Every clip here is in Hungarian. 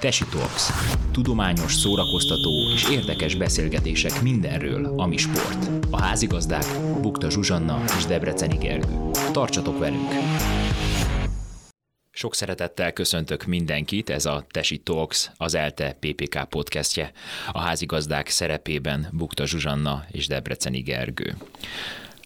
Tesi Talks. Tudományos, szórakoztató és érdekes beszélgetések mindenről, ami sport. A házigazdák Bukta Zsuzsanna és Debreceni Gergő. Tartsatok velünk! Sok szeretettel köszöntök mindenkit, ez a Tesi Talks, az ELTE PPK podcastje. A házigazdák szerepében Bukta Zsuzsanna és Debreceni Gergő.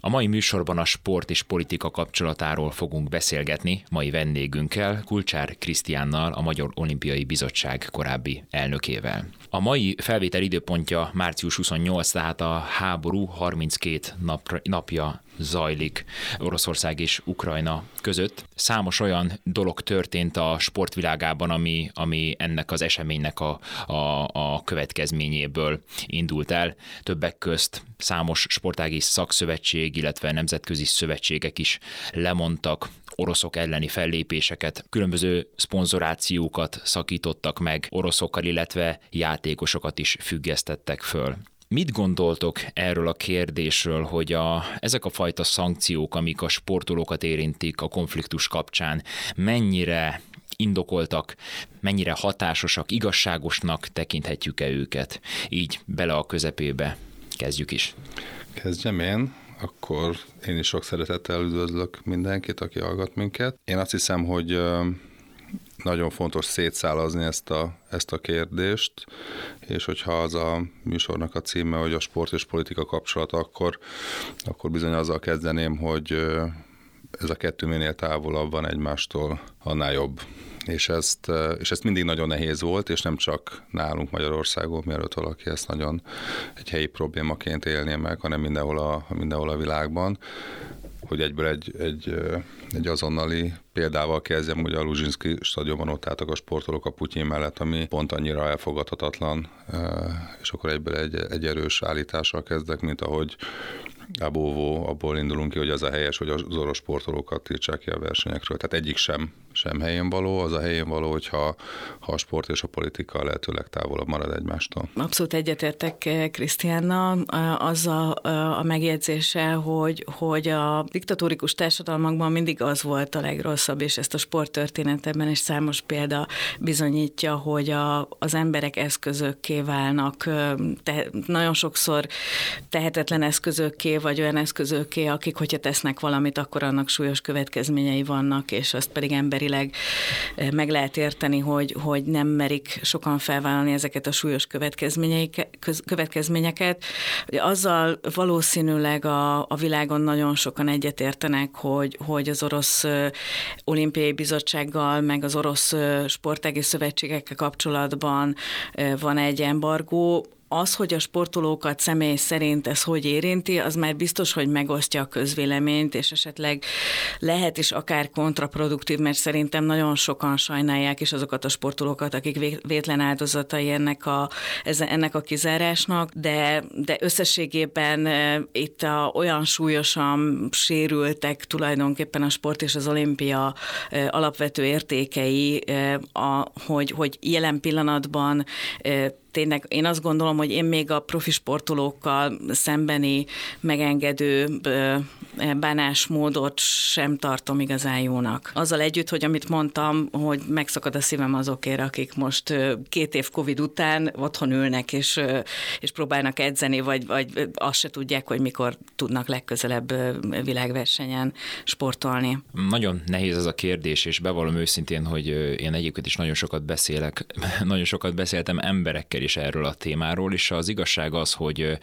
A mai műsorban a sport és politika kapcsolatáról fogunk beszélgetni mai vendégünkkel, Kulcsár Krisztiánnal, a Magyar Olimpiai Bizottság korábbi elnökével. A mai felvétel időpontja március 28, tehát a háború 32 napra, napja zajlik Oroszország és Ukrajna között. Számos olyan dolog történt a sportvilágában, ami, ami ennek az eseménynek a, a, a következményéből indult el. Többek közt számos sportági szakszövetség, illetve nemzetközi szövetségek is lemondtak oroszok elleni fellépéseket, különböző szponzorációkat szakítottak meg oroszokkal, illetve játékosokat is függesztettek föl. Mit gondoltok erről a kérdésről, hogy a, ezek a fajta szankciók, amik a sportolókat érintik a konfliktus kapcsán, mennyire indokoltak, mennyire hatásosak, igazságosnak tekinthetjük-e őket? Így bele a közepébe. Kezdjük is. Kezdjem én, akkor én is sok szeretettel üdvözlök mindenkit, aki hallgat minket. Én azt hiszem, hogy nagyon fontos szétszálazni ezt a, ezt a kérdést, és hogyha az a műsornak a címe, hogy a sport és politika kapcsolata, akkor, akkor bizony azzal kezdeném, hogy ez a kettő minél távolabb van egymástól, annál jobb. És ezt, és ezt mindig nagyon nehéz volt, és nem csak nálunk Magyarországon, mielőtt valaki ezt nagyon egy helyi problémaként élné meg, hanem mindenhol a, mindenhol a világban hogy egyből egy, egy, egy azonnali példával kezdjem, hogy a Luzsinski stadionban ott álltak a sportolók a Putyin mellett, ami pont annyira elfogadhatatlan, és akkor egyből egy, egy erős állítással kezdek, mint ahogy Abóvó, abból indulunk ki, hogy az a helyes, hogy az orosz sportolókat tiltsák ki a versenyekről. Tehát egyik sem, sem helyén való, az a helyén való, hogyha ha a sport és a politika lehetőleg távolabb marad egymástól. Abszolút egyetértek eh, Krisztiánna az a, a megjegyzése, hogy, hogy a diktatórikus társadalmakban mindig az volt a legrosszabb, és ezt a sporttörténetemben is számos példa bizonyítja, hogy a, az emberek eszközökké válnak, te, nagyon sokszor tehetetlen eszközökké, vagy olyan eszközökké, akik, hogyha tesznek valamit, akkor annak súlyos következményei vannak, és azt pedig emberileg eh, meg lehet érteni, hogy, hogy nem merik sokan felvállalni ezeket a súlyos következményeket. Azzal valószínűleg a, a világon nagyon sokan egyetértenek, hogy, hogy az orosz olimpiai bizottsággal, meg az orosz sportági szövetségekkel kapcsolatban van egy embargó, az, hogy a sportolókat személy szerint ez hogy érinti, az már biztos, hogy megosztja a közvéleményt, és esetleg lehet is akár kontraproduktív, mert szerintem nagyon sokan sajnálják is azokat a sportolókat, akik vétlen áldozatai ennek a, ennek a kizárásnak, de, de összességében itt a, olyan súlyosan sérültek tulajdonképpen a sport és az olimpia alapvető értékei, a, hogy, hogy jelen pillanatban tényleg én azt gondolom, hogy én még a profi sportolókkal szembeni megengedő bánásmódot sem tartom igazán jónak. Azzal együtt, hogy amit mondtam, hogy megszakad a szívem azokért, akik most két év Covid után otthon ülnek és, és próbálnak edzeni, vagy, vagy azt se tudják, hogy mikor tudnak legközelebb világversenyen sportolni. Nagyon nehéz ez a kérdés, és bevallom őszintén, hogy én egyébként is nagyon sokat beszélek, nagyon sokat beszéltem emberekkel is erről a témáról, és az igazság az, hogy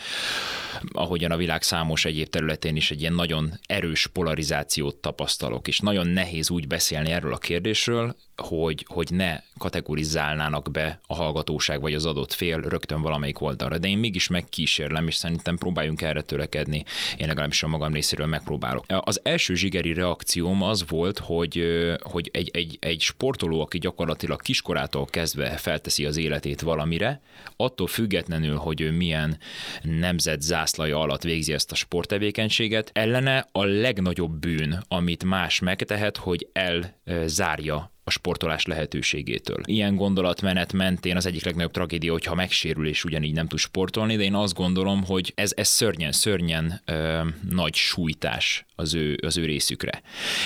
ahogyan a világ számos egyéb területén is egy ilyen nagyon erős polarizációt tapasztalok, és nagyon nehéz úgy beszélni erről a kérdésről, hogy, hogy ne kategorizálnának be a hallgatóság vagy az adott fél rögtön valamelyik oldalra. De én mégis megkísérlem, és szerintem próbáljunk erre törekedni. Én legalábbis a magam részéről megpróbálok. Az első zsigeri reakcióm az volt, hogy, hogy egy, egy, egy sportoló, aki gyakorlatilag kiskorától kezdve felteszi az életét valamire, attól függetlenül, hogy ő milyen nemzet zászlaja alatt végzi ezt a sporttevékenységet, ellene a legnagyobb bűn, amit más megtehet, hogy elzárja a sportolás lehetőségétől. Ilyen gondolatmenet mentén az egyik legnagyobb tragédia, hogyha megsérül és ugyanígy nem tud sportolni, de én azt gondolom, hogy ez, ez szörnyen, szörnyen ö, nagy sújtás az ő, az ő részükre.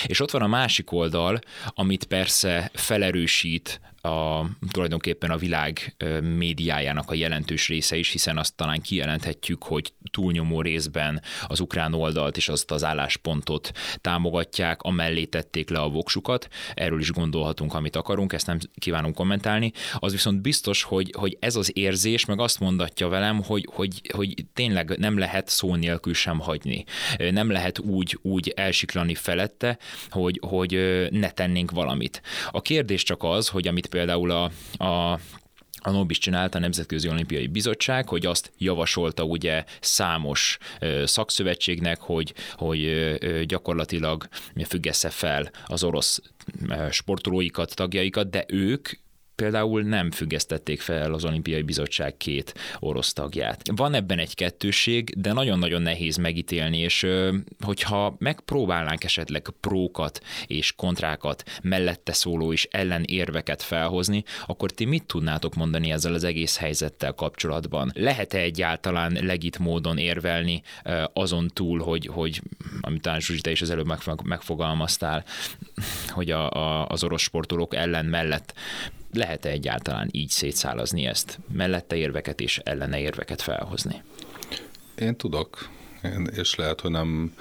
És ott van a másik oldal, amit persze felerősít a, tulajdonképpen a világ médiájának a jelentős része is, hiszen azt talán kijelenthetjük, hogy túlnyomó részben az ukrán oldalt és azt az álláspontot támogatják, amellé tették le a voksukat. Erről is gondolhatunk, amit akarunk, ezt nem kívánunk kommentálni. Az viszont biztos, hogy, hogy ez az érzés meg azt mondatja velem, hogy, hogy, hogy tényleg nem lehet szó nélkül sem hagyni. Nem lehet úgy, úgy elsiklani felette, hogy, hogy ne tennénk valamit. A kérdés csak az, hogy amit például a, a a Nobis csinálta a Nemzetközi Olimpiai Bizottság, hogy azt javasolta ugye számos szakszövetségnek, hogy, hogy gyakorlatilag függesse fel az orosz sportolóikat, tagjaikat, de ők például nem függesztették fel az olimpiai bizottság két orosz tagját. Van ebben egy kettőség, de nagyon-nagyon nehéz megítélni, és hogyha megpróbálnánk esetleg prókat és kontrákat mellette szóló és ellen érveket felhozni, akkor ti mit tudnátok mondani ezzel az egész helyzettel kapcsolatban? Lehet-e egyáltalán legit módon érvelni azon túl, hogy, hogy amit talán Zsuzsi, te is az előbb megfogalmaztál, hogy a, a, az orosz sportolók ellen mellett lehet-e egyáltalán így szétszálazni ezt, mellette érveket és ellene érveket felhozni? Én tudok, és lehet, hogy nem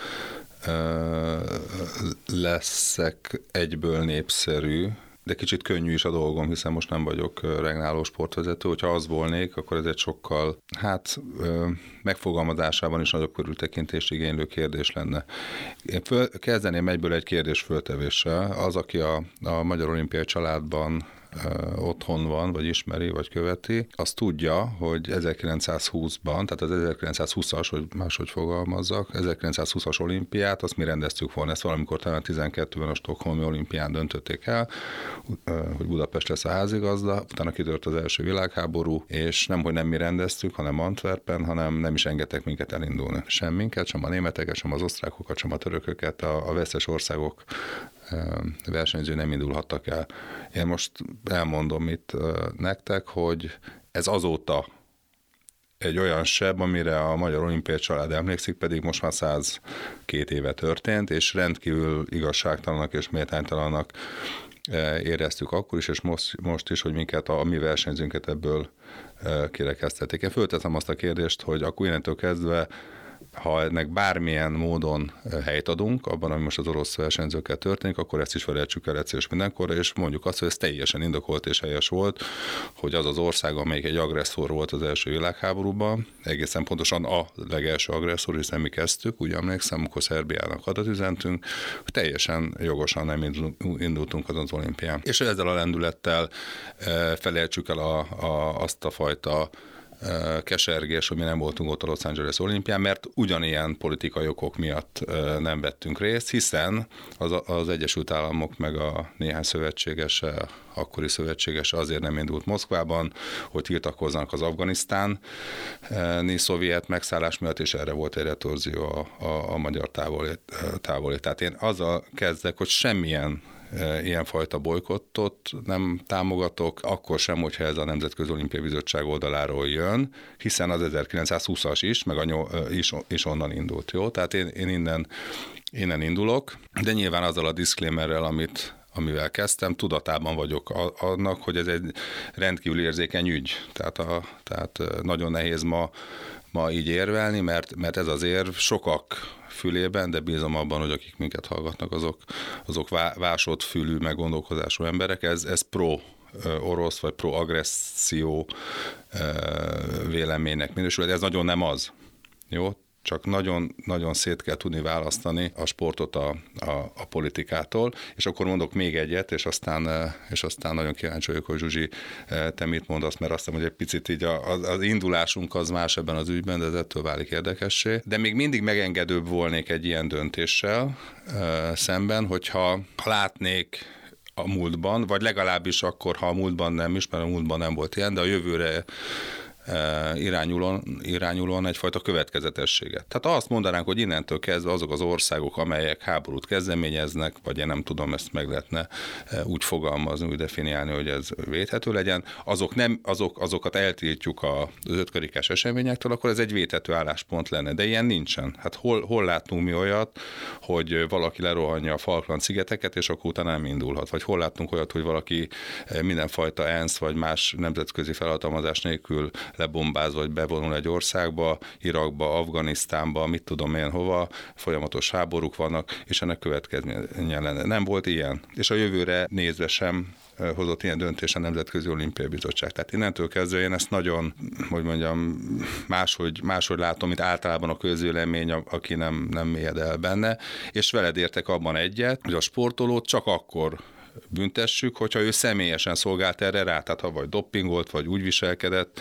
leszek egyből népszerű, de kicsit könnyű is a dolgom, hiszen most nem vagyok regnáló sportvezető. Hogyha az volnék, akkor ez egy sokkal, hát megfogalmazásában is nagyobb körültekintést igénylő kérdés lenne. Én föl, kezdeném egyből egy kérdés föltevéssel. Az, aki a, a Magyar Olimpiai családban otthon van, vagy ismeri, vagy követi, az tudja, hogy 1920-ban, tehát az 1920-as, hogy máshogy fogalmazzak, 1920-as olimpiát, azt mi rendeztük volna, ezt valamikor talán 12-ben a Stockholmi olimpián döntötték el, hogy Budapest lesz a házigazda, utána kitört az első világháború, és nem, hogy nem mi rendeztük, hanem Antwerpen, hanem nem is engedtek minket elindulni. Sem minket, sem a németeket, sem az osztrákokat, sem a törököket, a, a veszes országok versenyző nem indulhattak el. Én most elmondom itt nektek, hogy ez azóta egy olyan seb, amire a Magyar Olimpiai Család emlékszik, pedig most már 102 éve történt, és rendkívül igazságtalanak és méltánytalanak éreztük akkor is, és most, most is, hogy minket, a, a mi versenyzőnket ebből kirekesztették. Én föltettem azt a kérdést, hogy akkor innentől kezdve ha ennek bármilyen módon helyt adunk, abban, ami most az orosz versenyzőkkel történik, akkor ezt is felejtsük el egyszer és mindenkorra, és mondjuk azt, hogy ez teljesen indokolt és helyes volt, hogy az az ország, amelyik egy agresszor volt az első világháborúban, egészen pontosan a legelső agresszor, hiszen mi kezdtük, úgy emlékszem, amikor Szerbiának adat üzentünk, teljesen jogosan nem indultunk az olimpián. És ezzel a lendülettel felejtsük el a, a, azt a fajta kesergés, hogy mi nem voltunk ott a Los Angeles olimpián, mert ugyanilyen politikai okok miatt nem vettünk részt, hiszen az, az Egyesült Államok meg a néhány szövetségese, akkori szövetséges azért nem indult Moszkvában, hogy tiltakoznak az afganisztáni szovjet megszállás miatt, és erre volt egy retorzió a, a, a magyar távoli, távoli. Tehát én azzal kezdek, hogy semmilyen ilyenfajta bolykottot nem támogatok, akkor sem, hogyha ez a Nemzetközi Olimpiai Bizottság oldaláról jön, hiszen az 1920-as is, meg a nyol, is, is onnan indult, jó? Tehát én, én innen, innen indulok, de nyilván azzal a disclaimerrel, amit amivel kezdtem, tudatában vagyok annak, hogy ez egy rendkívül érzékeny ügy. Tehát, a, tehát nagyon nehéz ma, ma így érvelni, mert, mert ez az érv sokak fülében, de bízom abban, hogy akik minket hallgatnak, azok, azok vásott fülű, meggondolkozású emberek. Ez, ez pro orosz vagy pro-agresszió véleménynek minősül. Ez nagyon nem az. Jó? Csak nagyon-nagyon szét kell tudni választani a sportot a, a, a politikától, és akkor mondok még egyet, és aztán, és aztán nagyon kíváncsi vagyok, hogy Zsuzsi, te mit mondasz, mert azt hiszem, hogy egy picit így az, az indulásunk az más ebben az ügyben, de ez ettől válik érdekessé. De még mindig megengedőbb volnék egy ilyen döntéssel szemben, hogyha ha látnék a múltban, vagy legalábbis akkor, ha a múltban nem is, mert a múltban nem volt ilyen, de a jövőre irányulóan, irányulóan egyfajta következetességet. Tehát azt mondanánk, hogy innentől kezdve azok az országok, amelyek háborút kezdeményeznek, vagy én nem tudom, ezt meg lehetne úgy fogalmazni, úgy definiálni, hogy ez védhető legyen, azok nem, azok, azokat eltiltjuk az ötkarikás eseményektől, akkor ez egy védhető álláspont lenne. De ilyen nincsen. Hát hol, hol látunk mi olyat, hogy valaki lerohanja a Falkland szigeteket, és akkor utána nem indulhat? Vagy hol látunk olyat, hogy valaki mindenfajta ENSZ vagy más nemzetközi felhatalmazás nélkül lebombáz vagy bevonul egy országba, Irakba, Afganisztánba, mit tudom én hova, folyamatos háborúk vannak, és ennek következménye lenne. Nem volt ilyen. És a jövőre nézve sem hozott ilyen döntés a Nemzetközi Olimpiai Bizottság. Tehát innentől kezdve én ezt nagyon, hogy mondjam, máshogy, máshogy látom, mint általában a közvélemény, aki nem, nem mélyed el benne, és veled értek abban egyet, hogy a sportolót csak akkor büntessük, hogyha ő személyesen szolgált erre rá, tehát ha vagy doppingolt, vagy úgy viselkedett,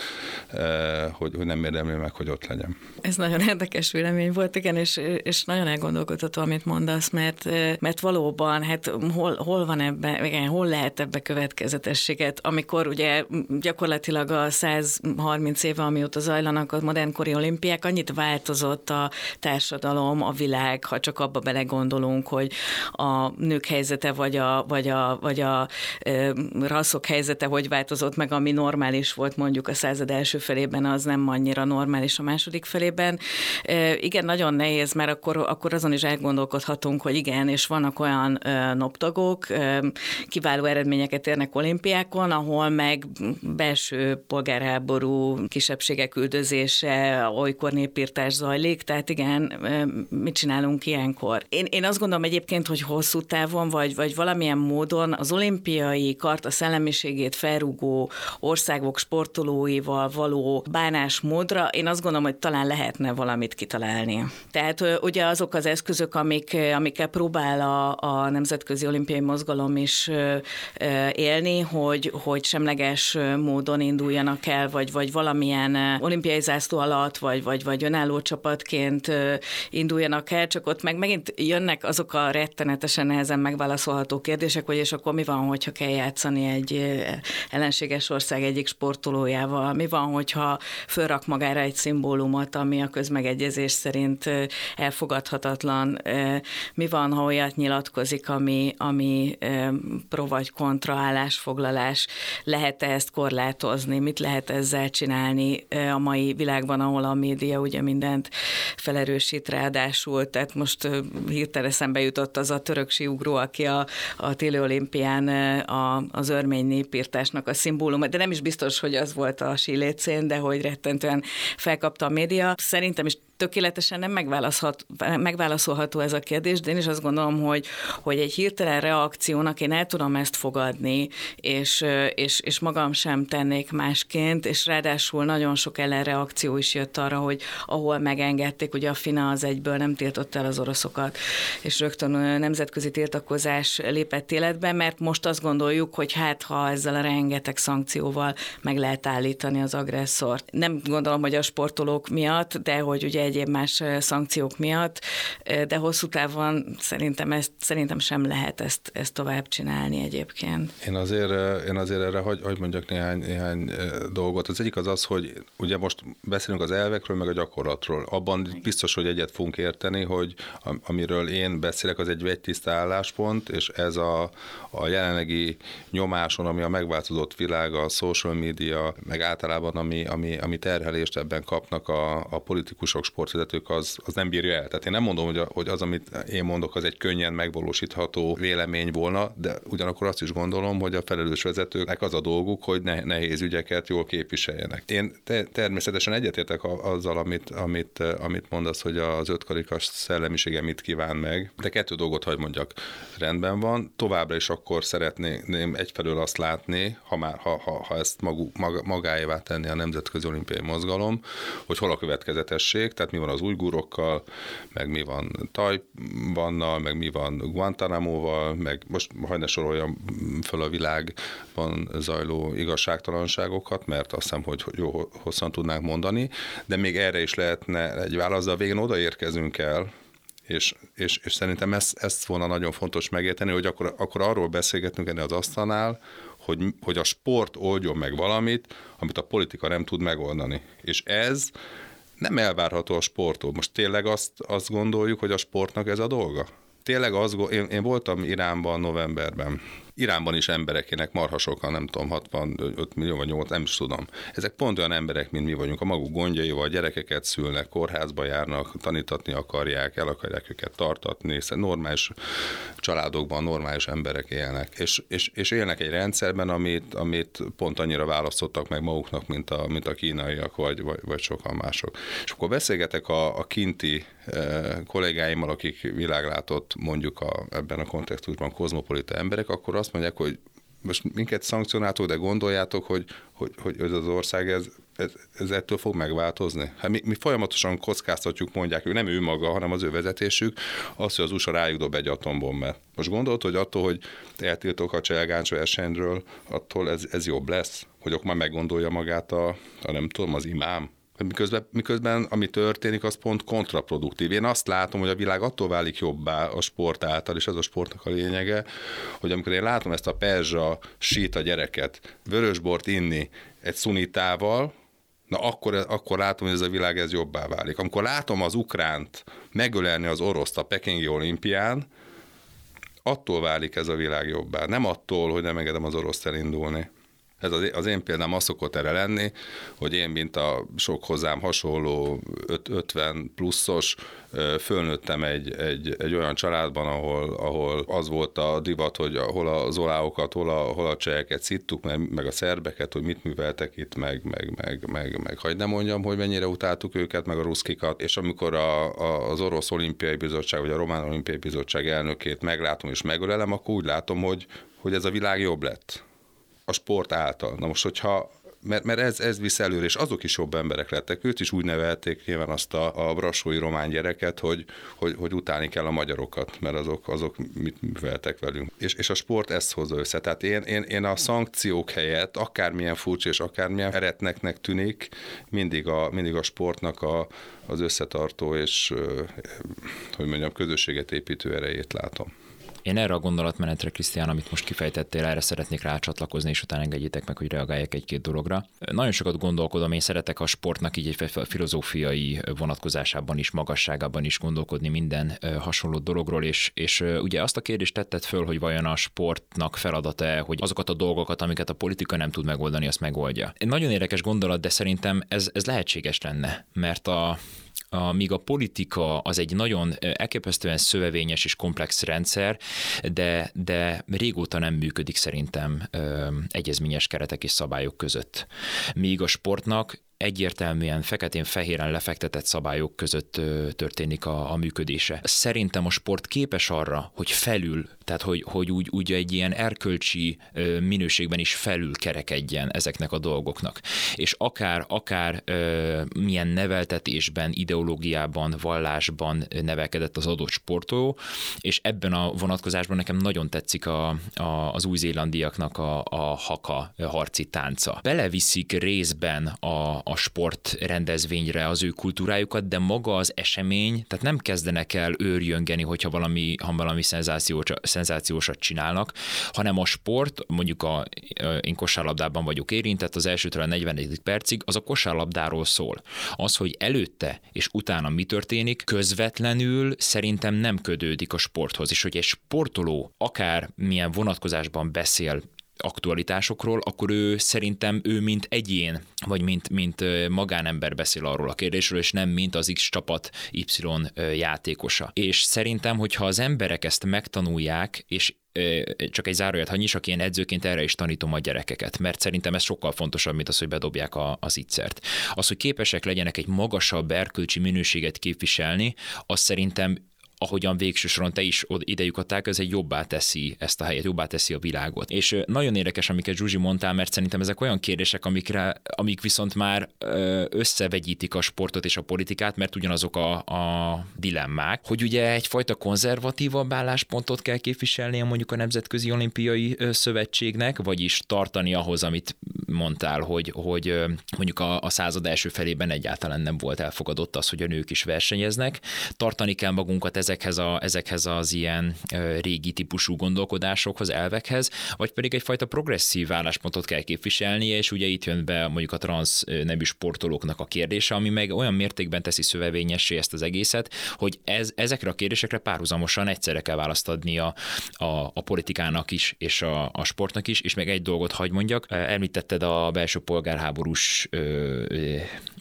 eh, hogy, hogy nem érdemli meg, hogy ott legyen. Ez nagyon érdekes vélemény volt, igen, és, és nagyon elgondolkodható, amit mondasz, mert, eh, mert valóban, hát hol, hol van ebben, igen, hol lehet ebbe következetességet, amikor ugye gyakorlatilag a 130 éve, amióta zajlanak a modernkori olimpiák, annyit változott a társadalom, a világ, ha csak abba belegondolunk, hogy a nők helyzete vagy a, vagy a vagy a rasszok helyzete hogy változott meg, ami normális volt mondjuk a század első felében, az nem annyira normális a második felében. Igen, nagyon nehéz, mert akkor, akkor azon is elgondolkodhatunk, hogy igen, és vannak olyan noptagok, kiváló eredményeket érnek olimpiákon, ahol meg belső polgárháború, kisebbségek üldözése, olykor népírtás zajlik, tehát igen, mit csinálunk ilyenkor? Én, én azt gondolom egyébként, hogy hosszú távon, vagy, vagy valamilyen mód módon az olimpiai karta szellemiségét felrúgó országok sportolóival való bánásmódra én azt gondolom, hogy talán lehetne valamit kitalálni. Tehát ugye azok az eszközök, amik, amikkel próbál a, a Nemzetközi Olimpiai Mozgalom is élni, hogy, hogy semleges módon induljanak el, vagy, vagy valamilyen olimpiai zászló alatt, vagy, vagy, vagy önálló csapatként induljanak el, csak ott meg megint jönnek azok a rettenetesen nehezen megválaszolható kérdések, hogy és akkor mi van, hogyha kell játszani egy ellenséges ország egyik sportolójával? Mi van, hogyha fölrak magára egy szimbólumot, ami a közmegegyezés szerint elfogadhatatlan? Mi van, ha olyat nyilatkozik, ami, ami pro vagy kontra állásfoglalás? Lehet-e ezt korlátozni? Mit lehet ezzel csinálni a mai világban, ahol a média ugye mindent felerősít ráadásul? Tehát most hirtelen eszembe jutott az a töröksi ugró, aki a, a olimpián a, az örmény népírtásnak a szimbóluma, de nem is biztos, hogy az volt a sílécén, de hogy rettentően felkapta a média. Szerintem is tökéletesen nem megválaszolható ez a kérdés, de én is azt gondolom, hogy, hogy egy hirtelen reakciónak én el tudom ezt fogadni, és, és, és magam sem tennék másként, és ráadásul nagyon sok ellenreakció is jött arra, hogy ahol megengedték, ugye a FINA az egyből nem tiltott el az oroszokat, és rögtön nemzetközi tiltakozás lépett életbe, mert most azt gondoljuk, hogy hát ha ezzel a rengeteg szankcióval meg lehet állítani az agresszort. Nem gondolom, hogy a sportolók miatt, de hogy ugye egyéb más szankciók miatt, de hosszú távon szerintem, ezt, szerintem sem lehet ezt, ezt tovább csinálni egyébként. Én azért, én azért erre hogy, hogy mondjak néhány, néhány dolgot. Az egyik az az, hogy ugye most beszélünk az elvekről, meg a gyakorlatról. Abban biztos, hogy egyet fogunk érteni, hogy amiről én beszélek, az egy vegytiszta álláspont, és ez a, a jelenlegi nyomáson, ami a megváltozott világ, a social media, meg általában ami, ami, ami terhelést ebben kapnak a, a politikusok, sportvezetők, az, az nem bírja el. Tehát én nem mondom, hogy, a, hogy az, amit én mondok, az egy könnyen megvalósítható vélemény volna, de ugyanakkor azt is gondolom, hogy a felelős vezetőknek az a dolguk, hogy ne, nehéz ügyeket jól képviseljenek. Én te, természetesen egyetértek azzal, amit, amit, amit mondasz, hogy az ötkarikas szellemisége mit kíván meg, de kettő dolgot hagy mondjak. Rendben van, továbbra is akkor szeretném egyfelől azt látni, ha, már, ha, ha, ha ezt magú, mag, magáévá tenni a Nemzetközi Olimpiai Mozgalom, hogy hol a következetesség, tehát mi van az ujgurokkal, meg mi van Tajvannal, meg mi van Guantanamo-val, meg most hajne soroljam föl a világban zajló igazságtalanságokat, mert azt hiszem, hogy jó hosszan tudnánk mondani, de még erre is lehetne egy válasz, de a végén odaérkezünk el, És, és, és szerintem ezt, ezt volna nagyon fontos megérteni, hogy akkor, akkor arról beszélgetünk ennél az asztalnál, hogy, hogy a sport oldjon meg valamit, amit a politika nem tud megoldani. És ez nem elvárható a sporttól. Most tényleg azt, azt gondoljuk, hogy a sportnak ez a dolga? Tényleg az, én, én voltam Iránban novemberben, Iránban is emberekének marha sokan, nem tudom, 65 millió vagy 8, nem is tudom. Ezek pont olyan emberek, mint mi vagyunk. A maguk gondjaival gyerekeket szülnek, kórházba járnak, tanítatni akarják, el akarják őket tartatni, hiszen normális családokban normális emberek élnek. És, és, és élnek egy rendszerben, amit, amit pont annyira választottak meg maguknak, mint a, mint a kínaiak, vagy, vagy, vagy sokan mások. És akkor beszélgetek a, a kinti kollégáimmal, akik világlátott mondjuk a, ebben a kontextusban kozmopolita emberek, akkor azt mondják, hogy most minket szankcionáltok, de gondoljátok, hogy, hogy, hogy ez az ország ez, ez, ez ettől fog megváltozni? Hát mi, mi folyamatosan kockáztatjuk, mondják, hogy nem ő maga, hanem az ő vezetésük, azt, hogy az USA rájuk dob egy atombombát. Most gondolod, hogy attól, hogy eltiltok a cselgáncs versenyről, attól ez, ez jobb lesz? Hogy akkor már meggondolja magát a, a nem tudom, az imám? Miközben, miközben ami történik, az pont kontraproduktív. Én azt látom, hogy a világ attól válik jobbá a sport által, és ez a sportnak a lényege, hogy amikor én látom ezt a perzsa a gyereket vörösbort inni egy szunitával, na akkor, akkor látom, hogy ez a világ ez jobbá válik. Amikor látom az ukránt megölelni az oroszt a Pekingi olimpián, attól válik ez a világ jobbá. Nem attól, hogy nem engedem az oroszt elindulni. Ez az, én példám az szokott erre lenni, hogy én, mint a sok hozzám hasonló 50 pluszos, fölnőttem egy, egy, egy olyan családban, ahol, ahol az volt a divat, hogy hol a zoláokat, hol a, hol a cseheket szittuk, meg, meg a szerbeket, hogy mit műveltek itt, meg, meg, meg, meg, meg hagyd nem mondjam, hogy mennyire utáltuk őket, meg a ruszkikat, és amikor a, a, az Orosz Olimpiai Bizottság, vagy a Román Olimpiai Bizottság elnökét meglátom és megölelem, akkor úgy látom, hogy, hogy ez a világ jobb lett a sport által. Na most, hogyha mert, mert ez, ez visz előre, és azok is jobb emberek lettek. Őt is úgy nevelték nyilván azt a, a brassói román gyereket, hogy, hogy, hogy utálni kell a magyarokat, mert azok, azok mit műveltek velünk. És, és a sport ezt hozza össze. Tehát én, én, én a szankciók helyett, akármilyen furcsa és akármilyen eretneknek tűnik, mindig a, mindig a sportnak a, az összetartó és, hogy mondjam, közösséget építő erejét látom. Én erre a gondolatmenetre, Krisztián, amit most kifejtettél, erre szeretnék rácsatlakozni, és utána engedjétek meg, hogy reagáljak egy-két dologra. Nagyon sokat gondolkodom, én szeretek a sportnak így egy filozófiai vonatkozásában is, magasságában is gondolkodni minden hasonló dologról, és, és ugye azt a kérdést tetted föl, hogy vajon a sportnak feladata hogy azokat a dolgokat, amiket a politika nem tud megoldani, azt megoldja. Egy nagyon érdekes gondolat, de szerintem ez, ez lehetséges lenne, mert a, míg a politika az egy nagyon elképesztően szövevényes és komplex rendszer, de, de régóta nem működik szerintem egyezményes keretek és szabályok között. Míg a sportnak egyértelműen feketén-fehéren lefektetett szabályok között történik a, a működése. Szerintem a sport képes arra, hogy felül, tehát hogy, hogy úgy, úgy egy ilyen erkölcsi minőségben is felül kerekedjen ezeknek a dolgoknak. És akár, akár milyen neveltetésben, ideológiában, vallásban nevelkedett az adott sportoló, és ebben a vonatkozásban nekem nagyon tetszik a, a, az új-zélandiaknak a, a haka harci tánca. Beleviszik részben a, a sport rendezvényre az ő kultúrájukat, de maga az esemény, tehát nem kezdenek el őrjöngeni, hogyha valami, ha valami szenzációs, szenzációsat csinálnak, hanem a sport, mondjuk a, én kosárlabdában vagyok érintett, az elsőtől a 44. percig, az a kosárlabdáról szól. Az, hogy előtte és utána mi történik, közvetlenül szerintem nem ködődik a sporthoz, és hogy egy sportoló akár milyen vonatkozásban beszél aktualitásokról, akkor ő szerintem ő mint egyén, vagy mint, mint magánember beszél arról a kérdésről, és nem mint az X csapat Y játékosa. És szerintem, hogyha az emberek ezt megtanulják, és csak egy záróját, ha nyisak én edzőként erre is tanítom a gyerekeket, mert szerintem ez sokkal fontosabb, mint az, hogy bedobják a, az ittszert. Az, hogy képesek legyenek egy magasabb erkölcsi minőséget képviselni, az szerintem ahogyan végső soron te is ide jutották, ez egy jobbá teszi ezt a helyet, jobbá teszi a világot. És nagyon érdekes, amiket Zsuzsi mondtál, mert szerintem ezek olyan kérdések, amikre, amik viszont már összevegyítik a sportot és a politikát, mert ugyanazok a, a dilemmák, hogy ugye egyfajta konzervatívabb álláspontot kell képviselnie mondjuk a Nemzetközi Olimpiai Szövetségnek, vagyis tartani ahhoz, amit mondtál, hogy, hogy mondjuk a, a század első felében egyáltalán nem volt elfogadott az, hogy a nők is versenyeznek. Tartani kell magunkat ezekhez, a, ezekhez az ilyen régi típusú gondolkodásokhoz, elvekhez, vagy pedig egyfajta progresszív álláspontot kell képviselnie, és ugye itt jön be mondjuk a transz nevű sportolóknak a kérdése, ami meg olyan mértékben teszi szövevényessé ezt az egészet, hogy ez, ezekre a kérdésekre párhuzamosan egyszerre kell választ adni a, a, a politikának is, és a, a sportnak is, és meg egy dolgot hagy mondjak, említetted a belső polgárháborús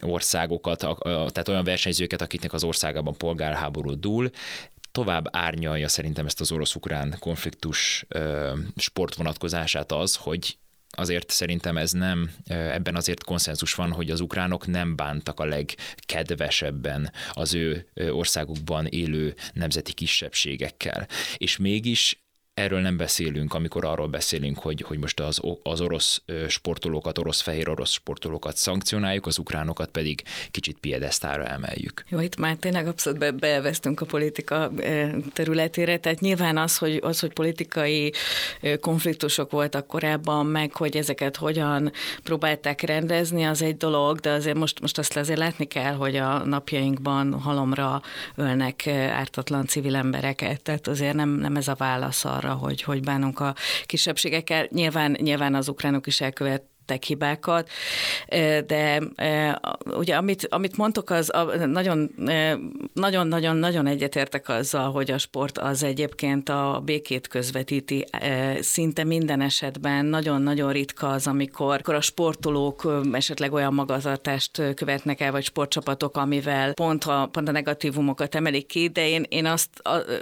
országokat, a, a, tehát olyan versenyzőket, akiknek az országában polgárháború dúl, tovább árnyalja szerintem ezt az orosz-ukrán konfliktus ö, sportvonatkozását az, hogy azért szerintem ez nem, ebben azért konszenzus van, hogy az ukránok nem bántak a legkedvesebben az ő országukban élő nemzeti kisebbségekkel. És mégis erről nem beszélünk, amikor arról beszélünk, hogy, hogy most az, az orosz sportolókat, orosz fehér orosz sportolókat szankcionáljuk, az ukránokat pedig kicsit piedesztára emeljük. Jó, itt már tényleg abszolút be, beveztünk a politika területére, tehát nyilván az, hogy, az, hogy politikai konfliktusok voltak korábban, meg hogy ezeket hogyan próbálták rendezni, az egy dolog, de azért most, most azt azért látni kell, hogy a napjainkban halomra ölnek ártatlan civil embereket, tehát azért nem, nem ez a válasz arra, arra, hogy hogy bánunk a kisebbségekkel. Nyilván, nyilván az ukránok is elkövet tettek hibákat, de ugye amit, amit mondtok, az nagyon, nagyon, nagyon, nagyon egyetértek azzal, hogy a sport az egyébként a békét közvetíti szinte minden esetben. Nagyon-nagyon ritka az, amikor a sportolók esetleg olyan magatartást követnek el, vagy sportcsapatok, amivel pont a, pont a negatívumokat emelik ki, de én, én azt,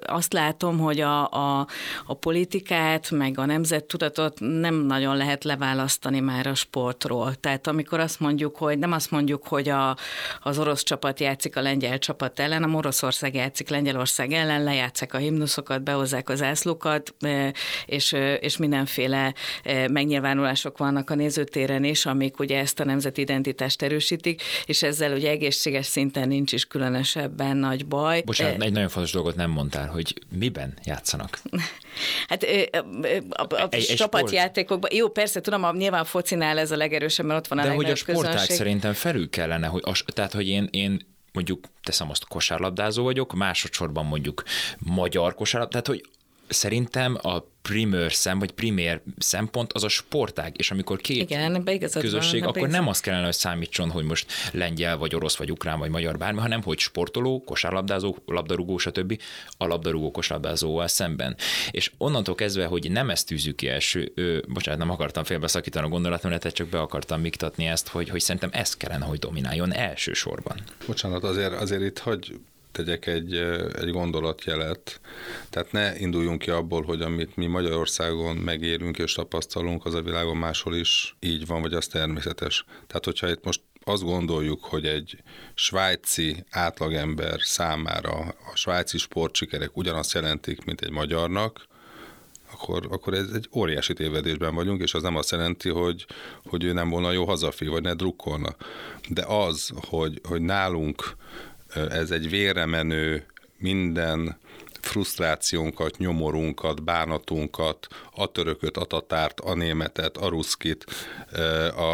azt látom, hogy a, a, a politikát, meg a nemzettudatot nem nagyon lehet leválasztani már a sportról. Tehát amikor azt mondjuk, hogy nem azt mondjuk, hogy a, az orosz csapat játszik a lengyel csapat ellen, a Oroszország játszik Lengyelország ellen, lejátszák a himnuszokat, behozzák az ászlókat, e, és, és mindenféle megnyilvánulások vannak a nézőtéren is, amik ugye ezt a nemzeti identitást erősítik, és ezzel ugye egészséges szinten nincs is különösebben nagy baj. Bocsánat, egy nagyon fontos dolgot nem mondtál, hogy miben játszanak? Hát a, a, a egy, csapatjátékokban, jó, persze tudom, a, nyilván a focinál ez a legerősebb, mert ott van a De hogy a sportág közönség. szerintem felül kellene, hogy az, tehát, hogy én, én mondjuk teszem azt kosárlabdázó vagyok, másodszorban mondjuk magyar kosárlabdázó, tehát hogy szerintem a primer szem, vagy primér szempont az a sportág, és amikor két Igen, közösség, van, akkor nem azt kellene, hogy számítson, hogy most lengyel, vagy orosz, vagy ukrán, vagy magyar bármi, hanem hogy sportoló, kosárlabdázó, labdarúgó, stb. a labdarúgó kosárlabdázóval szemben. És onnantól kezdve, hogy nem ezt tűzzük ki első, ő, bocsánat, nem akartam félbeszakítani a gondolatmenetet, csak be akartam miktatni ezt, hogy, hogy szerintem ez kellene, hogy domináljon elsősorban. Bocsánat, azért, azért itt, hogy tegyek egy, egy gondolatjelet. Tehát ne induljunk ki abból, hogy amit mi Magyarországon megérünk és tapasztalunk, az a világon máshol is így van, vagy az természetes. Tehát, hogyha itt most azt gondoljuk, hogy egy svájci átlagember számára a svájci sportsikerek ugyanazt jelentik, mint egy magyarnak, akkor, akkor ez egy óriási tévedésben vagyunk, és az nem azt jelenti, hogy, hogy ő nem volna jó hazafi, vagy ne drukkolna. De az, hogy, hogy nálunk ez egy vérre menő, minden frusztrációnkat, nyomorunkat, bánatunkat, a törököt, a tatárt, a németet, a ruszkit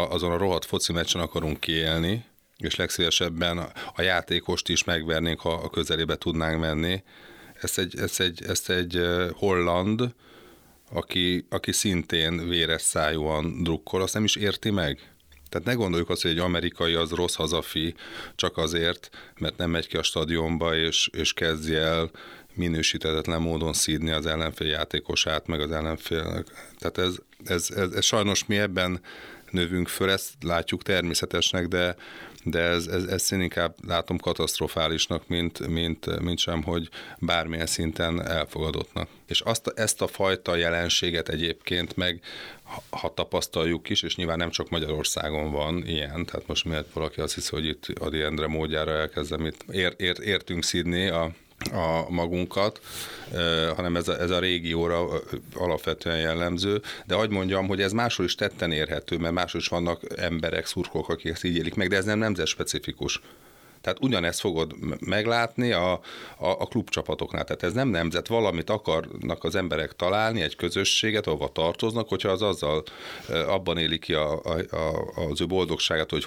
azon a rohadt foci meccsen akarunk kiélni, és legszívesebben a játékost is megvernénk, ha a közelébe tudnánk menni. Ezt egy, ezt egy, ezt egy holland, aki, aki szintén véres szájúan drukkol, azt nem is érti meg. Tehát ne gondoljuk azt, hogy egy amerikai az rossz hazafi csak azért, mert nem megy ki a stadionba, és, és kezdje el minősítetetlen módon szídni az ellenfél játékosát, meg az ellenfél. Tehát ez, ez, ez, ez sajnos mi ebben növünk föl, ezt látjuk természetesnek, de, de ez, ez, ezt én inkább látom katasztrofálisnak, mint, mint, mint sem, hogy bármilyen szinten elfogadottnak. És azt, ezt a fajta jelenséget egyébként meg, ha tapasztaljuk is, és nyilván nem csak Magyarországon van ilyen, tehát most miért valaki azt hiszi, hogy itt Adi Endre módjára elkezdem itt ér, ér, értünk szídni a a magunkat, hanem ez a, ez a régióra alapvetően jellemző. De hogy mondjam, hogy ez máshol is tetten érhető, mert máshol is vannak emberek, szurkok, akik ezt így élik meg, de ez nem nemzet specifikus. Tehát ugyanezt fogod meglátni a, a, a klubcsapatoknál. Tehát ez nem nemzet, valamit akarnak az emberek találni, egy közösséget, ahova tartoznak, hogyha az azzal abban éli ki a, a, a, az ő boldogságát, hogy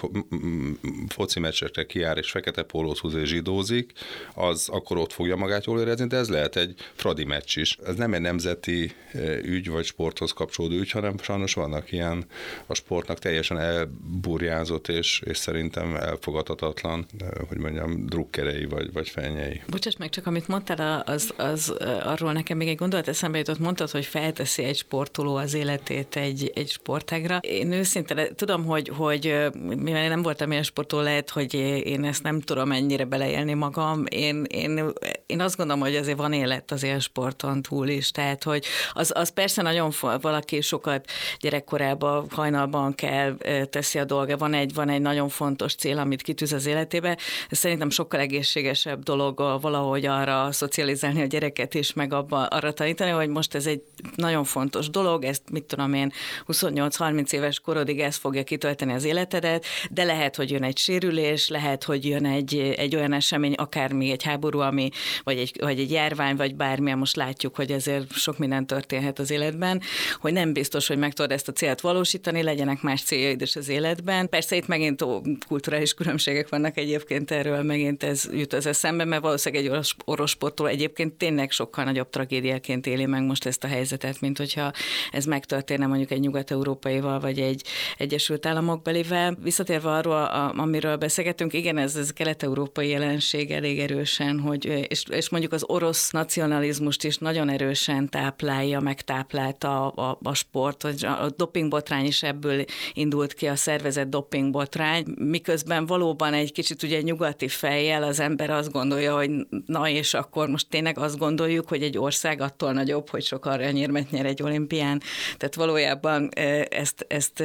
foci meccsekre kiár és fekete pólót húz és zsidózik, az akkor ott fogja magát jól érezni, de ez lehet egy fradi meccs is. Ez nem egy nemzeti ügy vagy sporthoz kapcsolódó ügy, hanem sajnos vannak ilyen a sportnak teljesen elburjázott és, és szerintem elfogadhatatlan, hogy mondjam, drukkerei vagy, vagy fenyei. Bocsáss meg, csak amit mondtál, az, az arról nekem még egy gondolat eszembe jutott, mondtad, hogy felteszi egy sportoló az életét egy, egy sportágra. Én őszintén tudom, hogy, hogy mivel én nem voltam ilyen sportoló, lehet, hogy én ezt nem tudom ennyire beleélni magam. Én, én, én azt gondolom, hogy azért van élet az élsporton túl is, tehát hogy az, az persze nagyon valaki sokat gyerekkorában, hajnalban kell teszi a dolga, van egy, van egy nagyon fontos cél, amit kitűz az életébe. Szerintem sokkal egészségesebb dolog valahogy arra szocializálni a gyereket is, meg abba, arra tanítani, hogy most ez egy nagyon fontos dolog, ezt mit tudom én, 28-30 éves korodig ez fogja kitölteni az életedet, de lehet, hogy jön egy sérülés, lehet, hogy jön egy, egy olyan esemény, akármi egy háború, ami, vagy egy, vagy egy járvány, vagy bármilyen, most látjuk, hogy ezért sok minden történhet az életben, hogy nem biztos, hogy meg tudod ezt a célt valósítani, legyenek más céljaid is az életben. Persze itt megint ó, kulturális különbségek vannak egyébként erről, megint ez jut az eszembe, mert valószínűleg egy orosz, orosz sportoló egyébként tényleg sokkal nagyobb tragédiaként éli meg most ezt a helyzetet, mint hogyha ez megtörténne mondjuk egy nyugat-európaival, vagy egy Egyesült Államok belivel. Visszatérve arról, amiről beszélgetünk, igen, ez, ez kelet-európai jelenség elég erősen, hogy, és, és mondjuk az orosz nacionalizmust is nagyon erősen táplálja, megtáplálta a, a, a sport, hogy a dopingbotrány is ebből indult ki a szervezet dopingbotrány, miközben valóban egy kicsit ugye nyugati fejjel az ember azt gondolja, hogy na és akkor most tényleg azt gondoljuk, hogy egy ország attól nagyobb, hogy sok aranyérmet nyer egy olimpián. Tehát valójában ezt, ezt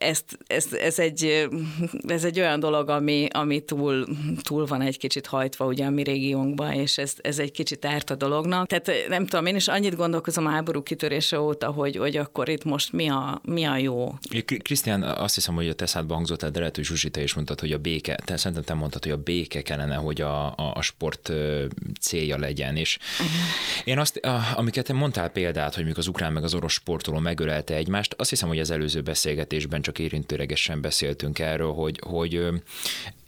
ezt, ez, ez, egy, ez egy olyan dolog, ami, ami túl, túl van egy kicsit hajtva ugye a mi régiónkban, és ez, ez egy kicsit árt a dolognak. Tehát nem tudom, én is annyit gondolkozom a háború kitörése óta, hogy, hogy akkor itt most mi a, mi a jó. Krisztián, azt hiszem, hogy a te szádba hangzott el, de lehet, hogy Zsuzsi, te is mondtad, hogy a béke, te szerintem te mondtad, hogy a béke kellene, hogy a, a, a sport célja legyen, és uh-huh. én azt, amiket te mondtál példát, hogy az ukrán meg az orosz sportoló megölelte egymást, azt hiszem, hogy az előző beszélgetésben csak érintőlegesen beszéltünk erről, hogy, hogy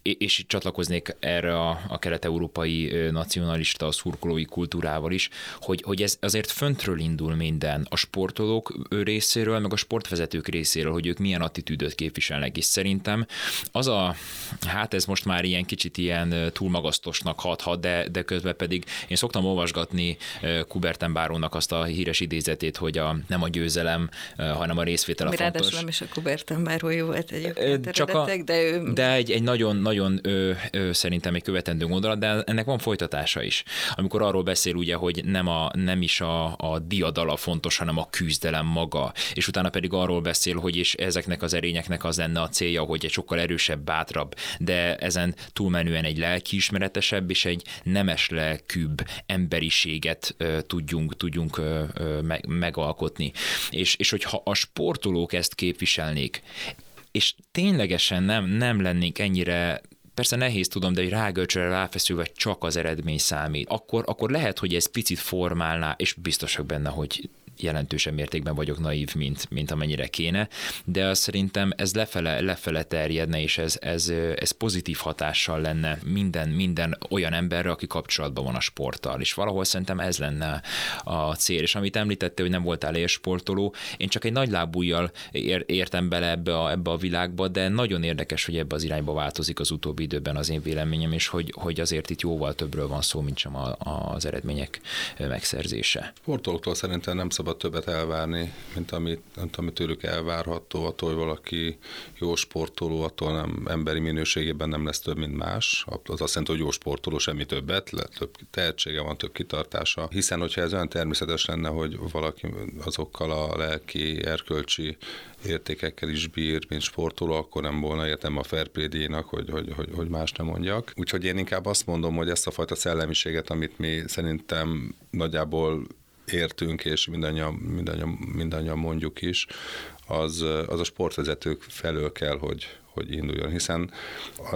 és itt csatlakoznék erre a, a kelet-európai nacionalista a szurkolói kultúrával is, hogy, hogy ez azért föntről indul minden a sportolók részéről, meg a sportvezetők részéről, hogy ők milyen attitűdöt képviselnek, és szerintem az a, hát ez most már ilyen kicsit ilyen túlmagasztosnak hathat, de, de közben pedig én szoktam olvasgatni Kuberten Bárónak azt a híres idézetét, hogy a, nem a győzelem, hanem a részvétel a fontos. nem is a Kuberten Báró jó volt egyébként Csak a, de ő... De egy, egy nagyon, nagyon ö, ö, szerintem egy követendő gondolat, de ennek van folytatása is. Amikor arról beszél ugye, hogy nem, a, nem is a, a diadala fontos, hanem a küzdelem maga, és utána pedig arról beszél, hogy és ezeknek az erényeknek az lenne a célja, hogy egy sokkal erősebb, bátrabb, de ezen túlmenően egy lelkiismeretesebb és egy nemes lelkűbb emberiséget ö, tudjunk, tudjunk ö, ö, meg, megalkotni. És, és hogyha a sportolók ezt képviselnék, és ténylegesen nem, nem lennénk ennyire persze nehéz tudom, de egy rágölcsőre ráfeszülve csak az eredmény számít, akkor, akkor lehet, hogy ez picit formálná, és biztosak benne, hogy jelentősebb mértékben vagyok naív, mint, mint amennyire kéne, de azt szerintem ez lefele, lefele terjedne, és ez, ez, ez pozitív hatással lenne minden, minden olyan emberre, aki kapcsolatban van a sporttal, és valahol szerintem ez lenne a cél. És amit említette, hogy nem voltál élsportoló, én csak egy nagy lábújjal ér, értem bele ebbe a, ebbe a világba, de nagyon érdekes, hogy ebbe az irányba változik az utóbbi időben az én véleményem, és hogy, hogy azért itt jóval többről van szó, mint sem a, az eredmények megszerzése. Sportolóktól szerintem nem szabad többet elvárni, mint amit, mint amit tőlük elvárható, attól, hogy valaki jó sportoló, attól nem emberi minőségében nem lesz több, mint más. Az azt jelenti, hogy jó sportoló semmi többet, le, több tehetsége van, több kitartása. Hiszen, hogyha ez olyan természetes lenne, hogy valaki azokkal a lelki, erkölcsi értékekkel is bír, mint sportoló, akkor nem volna értem a fair hogy, hogy, hogy, hogy más nem mondjak. Úgyhogy én inkább azt mondom, hogy ezt a fajta szellemiséget, amit mi szerintem nagyjából értünk, és mindannyian, mindannyian, mindannyian mondjuk is, az, az a sportvezetők felől kell, hogy, hogy induljon, hiszen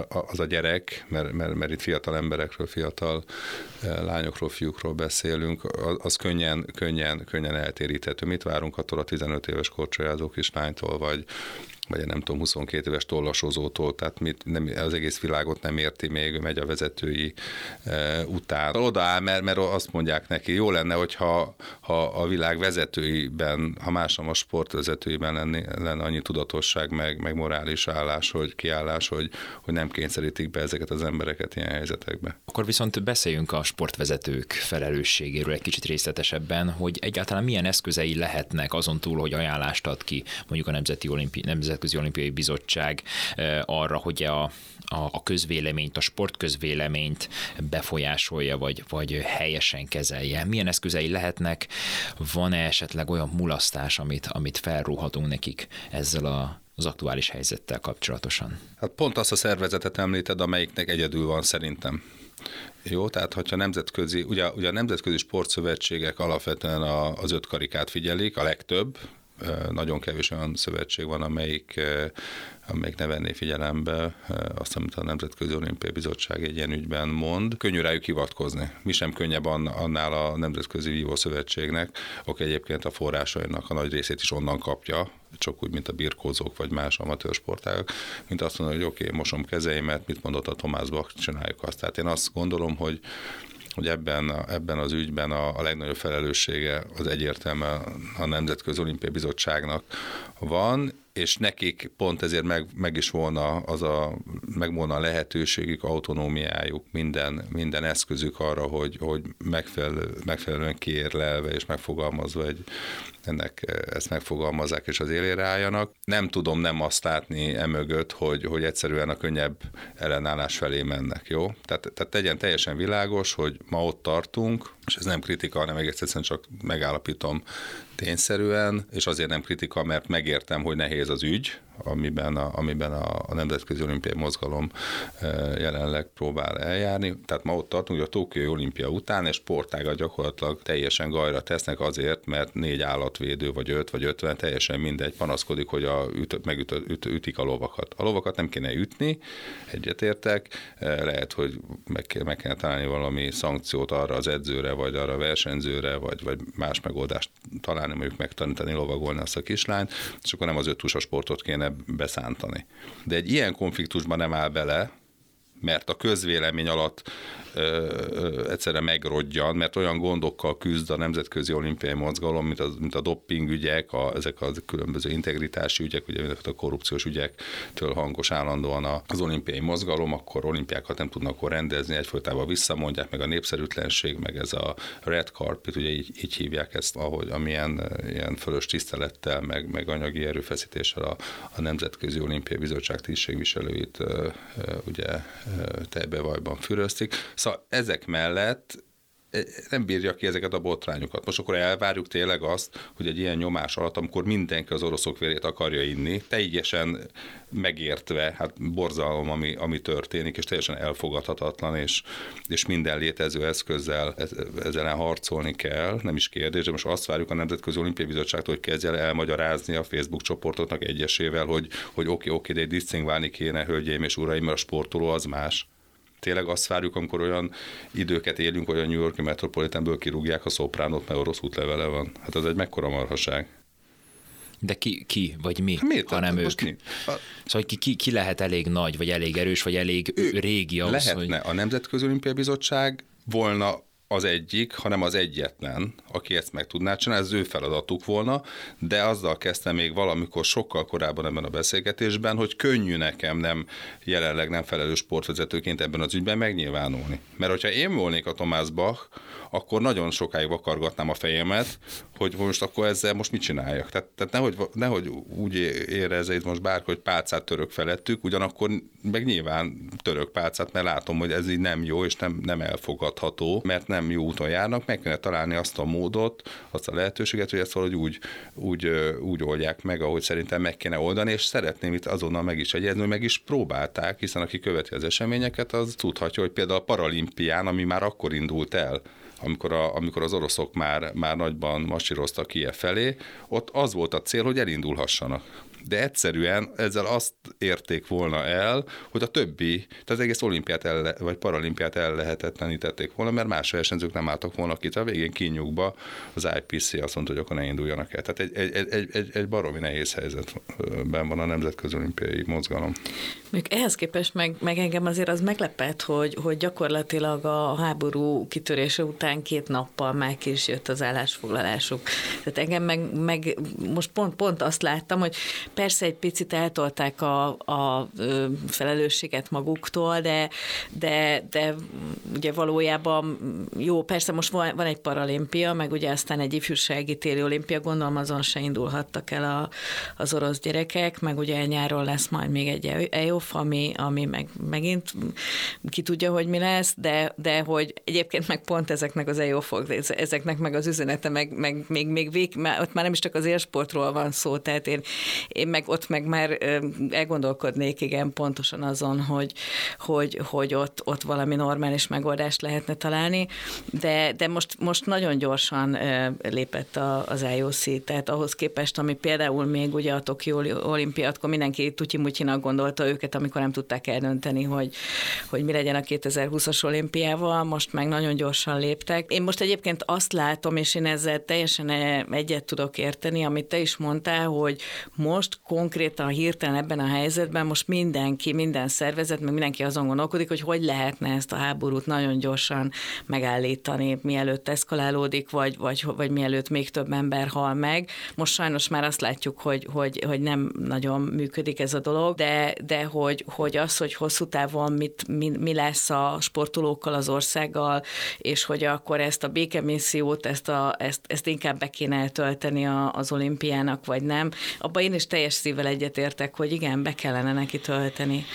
az a gyerek, mert, mert, mert itt fiatal emberekről, fiatal eh, lányokról, fiúkról beszélünk, az könnyen, könnyen, könnyen eltéríthető. Mit várunk attól a 15 éves korcsolyázó kislánytól, vagy, vagy nem tudom, 22 éves tollasozótól, tehát mit, nem, az egész világot nem érti még, megy a vezetői e, után. Odaáll, mert, mert azt mondják neki, jó lenne, hogyha ha a világ vezetőiben, ha más a sportvezetőiben lenne, lenne annyi tudatosság, meg, meg morális állás, hogy kiállás, hogy, hogy nem kényszerítik be ezeket az embereket ilyen helyzetekbe. Akkor viszont beszéljünk a sportvezetők felelősségéről egy kicsit részletesebben, hogy egyáltalán milyen eszközei lehetnek azon túl, hogy ajánlást ad ki mondjuk a Nemzeti Olimpi, Nemzeti Nemzetközi Olimpiai Bizottság arra, hogy a, a, a közvéleményt, a sportközvéleményt befolyásolja, vagy, vagy helyesen kezelje. Milyen eszközei lehetnek? Van-e esetleg olyan mulasztás, amit, amit felrúhatunk nekik ezzel a, az aktuális helyzettel kapcsolatosan? Hát pont azt a szervezetet említed, amelyiknek egyedül van szerintem. Jó, tehát hogyha nemzetközi, ugye, ugye a nemzetközi sportszövetségek alapvetően a, az öt karikát figyelik, a legtöbb, nagyon kevés olyan szövetség van, amelyik, amelyik ne venné figyelembe azt, amit a Nemzetközi Olimpiai Bizottság egy ilyen ügyben mond. Könnyű rájuk hivatkozni. Mi sem könnyebb annál a Nemzetközi Vívó Szövetségnek, aki egyébként a forrásainak a nagy részét is onnan kapja, csak úgy, mint a birkózók vagy más amatőr sportágok, mint azt mondani, hogy oké, okay, mosom kezeimet, mit mondott a Tomás Bach, csináljuk azt. Tehát én azt gondolom, hogy hogy ebben, ebben az ügyben a, a legnagyobb felelőssége az egyértelműen a Nemzetközi Olimpiai Bizottságnak van, és nekik pont ezért meg, meg is volna az a, meg volna a lehetőségük, autonómiájuk, minden, minden eszközük arra, hogy, hogy megfelelő, megfelelően kiérlelve és megfogalmazva egy, ennek ezt megfogalmazzák és az élére álljanak. Nem tudom nem azt látni emögött, hogy, hogy egyszerűen a könnyebb ellenállás felé mennek, jó? Tehát, tehát tegyen teljesen világos, hogy ma ott tartunk, és ez nem kritika, hanem egész egyszerűen csak megállapítom tényszerűen, és azért nem kritika, mert megértem, hogy nehéz az ügy, amiben a, amiben a, a Nemzetközi Olimpiai Mozgalom e, jelenleg próbál eljárni. Tehát ma ott tartunk, hogy a Tokiói Olimpia után és sportágat gyakorlatilag teljesen gajra tesznek azért, mert négy állatvédő, vagy öt, vagy ötven, teljesen mindegy, panaszkodik, hogy a üt, megüt, üt, ütik a lovakat. A lovakat nem kéne ütni, egyetértek, e, lehet, hogy meg, meg kell találni valami szankciót arra az edzőre, vagy arra a versenyzőre, vagy, vagy más megoldást találni, mondjuk megtanítani lovagolni azt a kislányt, és akkor nem az öt sportot kéne beszántani. De egy ilyen konfliktusban nem áll bele, mert a közvélemény alatt ö, ö, egyszerre megrodjan, mert olyan gondokkal küzd a Nemzetközi Olimpiai Mozgalom, mint, az, mint a dopping ügyek, a, ezek a különböző integritási ügyek, ugye a korrupciós ügyektől hangos állandóan az olimpiai mozgalom, akkor olimpiákat nem tudnak akkor rendezni, egyfolytában visszamondják, meg a népszerűtlenség, meg ez a red carpet, ugye így, így hívják ezt, ahogy amilyen ilyen fölös tisztelettel, meg, meg anyagi erőfeszítéssel a, a Nemzetközi Olimpiai Bizottság tisztségviselőit ugye tejbevajban füröztik. Szóval ezek mellett nem bírja ki ezeket a botrányokat. Most akkor elvárjuk tényleg azt, hogy egy ilyen nyomás alatt, amikor mindenki az oroszok vérét akarja inni, teljesen megértve, hát borzalom, ami, ami történik, és teljesen elfogadhatatlan, és, és minden létező eszközzel ezzel harcolni kell, nem is kérdés, de most azt várjuk a Nemzetközi Olimpiai Bizottságtól, hogy kezdje el elmagyarázni a Facebook csoportoknak egyesével, hogy, hogy oké, oké, de egy disztingválni kéne, hölgyeim és uraim, mert a sportoló az más tényleg azt várjuk, amikor olyan időket élünk, hogy a New Yorki Metropolitanből kirúgják a szopránot, mert orosz útlevele van. Hát az egy mekkora marhaság. De ki, ki vagy mi, Miért? hanem ők. Mi? A... Szóval ki, ki, ki lehet elég nagy, vagy elég erős, vagy elég ő régi ahhoz, Lehetne. Hogy... A Nemzetközi Olimpiai Bizottság volna az egyik, hanem az egyetlen, aki ezt meg tudná csinálni, ez az ő feladatuk volna, de azzal kezdtem még valamikor sokkal korábban ebben a beszélgetésben, hogy könnyű nekem nem jelenleg nem felelős sportvezetőként ebben az ügyben megnyilvánulni. Mert hogyha én volnék a Tomás Bach, akkor nagyon sokáig vakargatnám a fejemet, hogy most akkor ezzel most mit csináljak. Tehát, tehát nehogy, nehogy úgy érezze itt most bárki, hogy pálcát török felettük, ugyanakkor meg nyilván török pálcát, mert látom, hogy ez így nem jó, és nem, nem elfogadható, mert nem jó úton járnak, meg kellene találni azt a módot, azt a lehetőséget, hogy ezt valahogy úgy, úgy, úgy oldják meg, ahogy szerintem meg kéne oldani, és szeretném itt azonnal meg is egyezni, hogy meg is próbálták, hiszen aki követi az eseményeket, az tudhatja, hogy például a paralimpián, ami már akkor indult el, amikor, a, amikor az oroszok már, már nagyban masíroztak Kiev felé, ott az volt a cél, hogy elindulhassanak de egyszerűen ezzel azt érték volna el, hogy a többi, tehát az egész olimpiát el, vagy paralimpiát el lehetetlenítették volna, mert más versenyzők nem álltak volna ki. A végén kinyugba az IPC azt mondta, hogy akkor ne induljanak el. Tehát egy, egy, egy, egy, egy baromi nehéz helyzetben van a nemzetközi olimpiai mozgalom. Még ehhez képest meg, meg engem azért az meglepett, hogy, hogy gyakorlatilag a háború kitörése után két nappal meg is jött az állásfoglalásuk. Tehát engem meg, meg most pont, pont azt láttam, hogy persze egy picit eltolták a, a felelősséget maguktól, de, de, de ugye valójában jó, persze most van, van egy paralimpia, meg ugye aztán egy ifjúsági téli olimpia, gondolom azon se indulhattak el a, az orosz gyerekek, meg ugye nyáron lesz majd még egy EOF, ami, ami meg, megint ki tudja, hogy mi lesz, de, de hogy egyébként meg pont ezeknek az EOF, ezeknek meg az üzenete, meg, meg még, még vég, ott már nem is csak az élsportról van szó, tehát én, én meg ott meg már elgondolkodnék, igen, pontosan azon, hogy, hogy, hogy ott, ott valami normális megoldást lehetne találni, de, de most, most nagyon gyorsan lépett az IOC, tehát ahhoz képest, ami például még ugye a Tokió olimpiatkor mindenki tutyimutyinak gondolta őket, amikor nem tudták eldönteni, hogy, hogy mi legyen a 2020-as olimpiával, most meg nagyon gyorsan léptek. Én most egyébként azt látom, és én ezzel teljesen egyet tudok érteni, amit te is mondtál, hogy most konkrétan hirtelen ebben a helyzetben most mindenki, minden szervezet, meg mindenki azon gondolkodik, hogy hogy lehetne ezt a háborút nagyon gyorsan megállítani, mielőtt eszkalálódik, vagy, vagy, vagy mielőtt még több ember hal meg. Most sajnos már azt látjuk, hogy, hogy, hogy nem nagyon működik ez a dolog, de, de hogy, hogy az, hogy hosszú távon mit, mi, mi lesz a sportolókkal, az országgal, és hogy akkor ezt a békemissziót, ezt, a, ezt, ezt inkább be kéne a, az olimpiának, vagy nem. Abban én is teljes szívvel egyetértek, hogy igen, be kellene neki tölteni.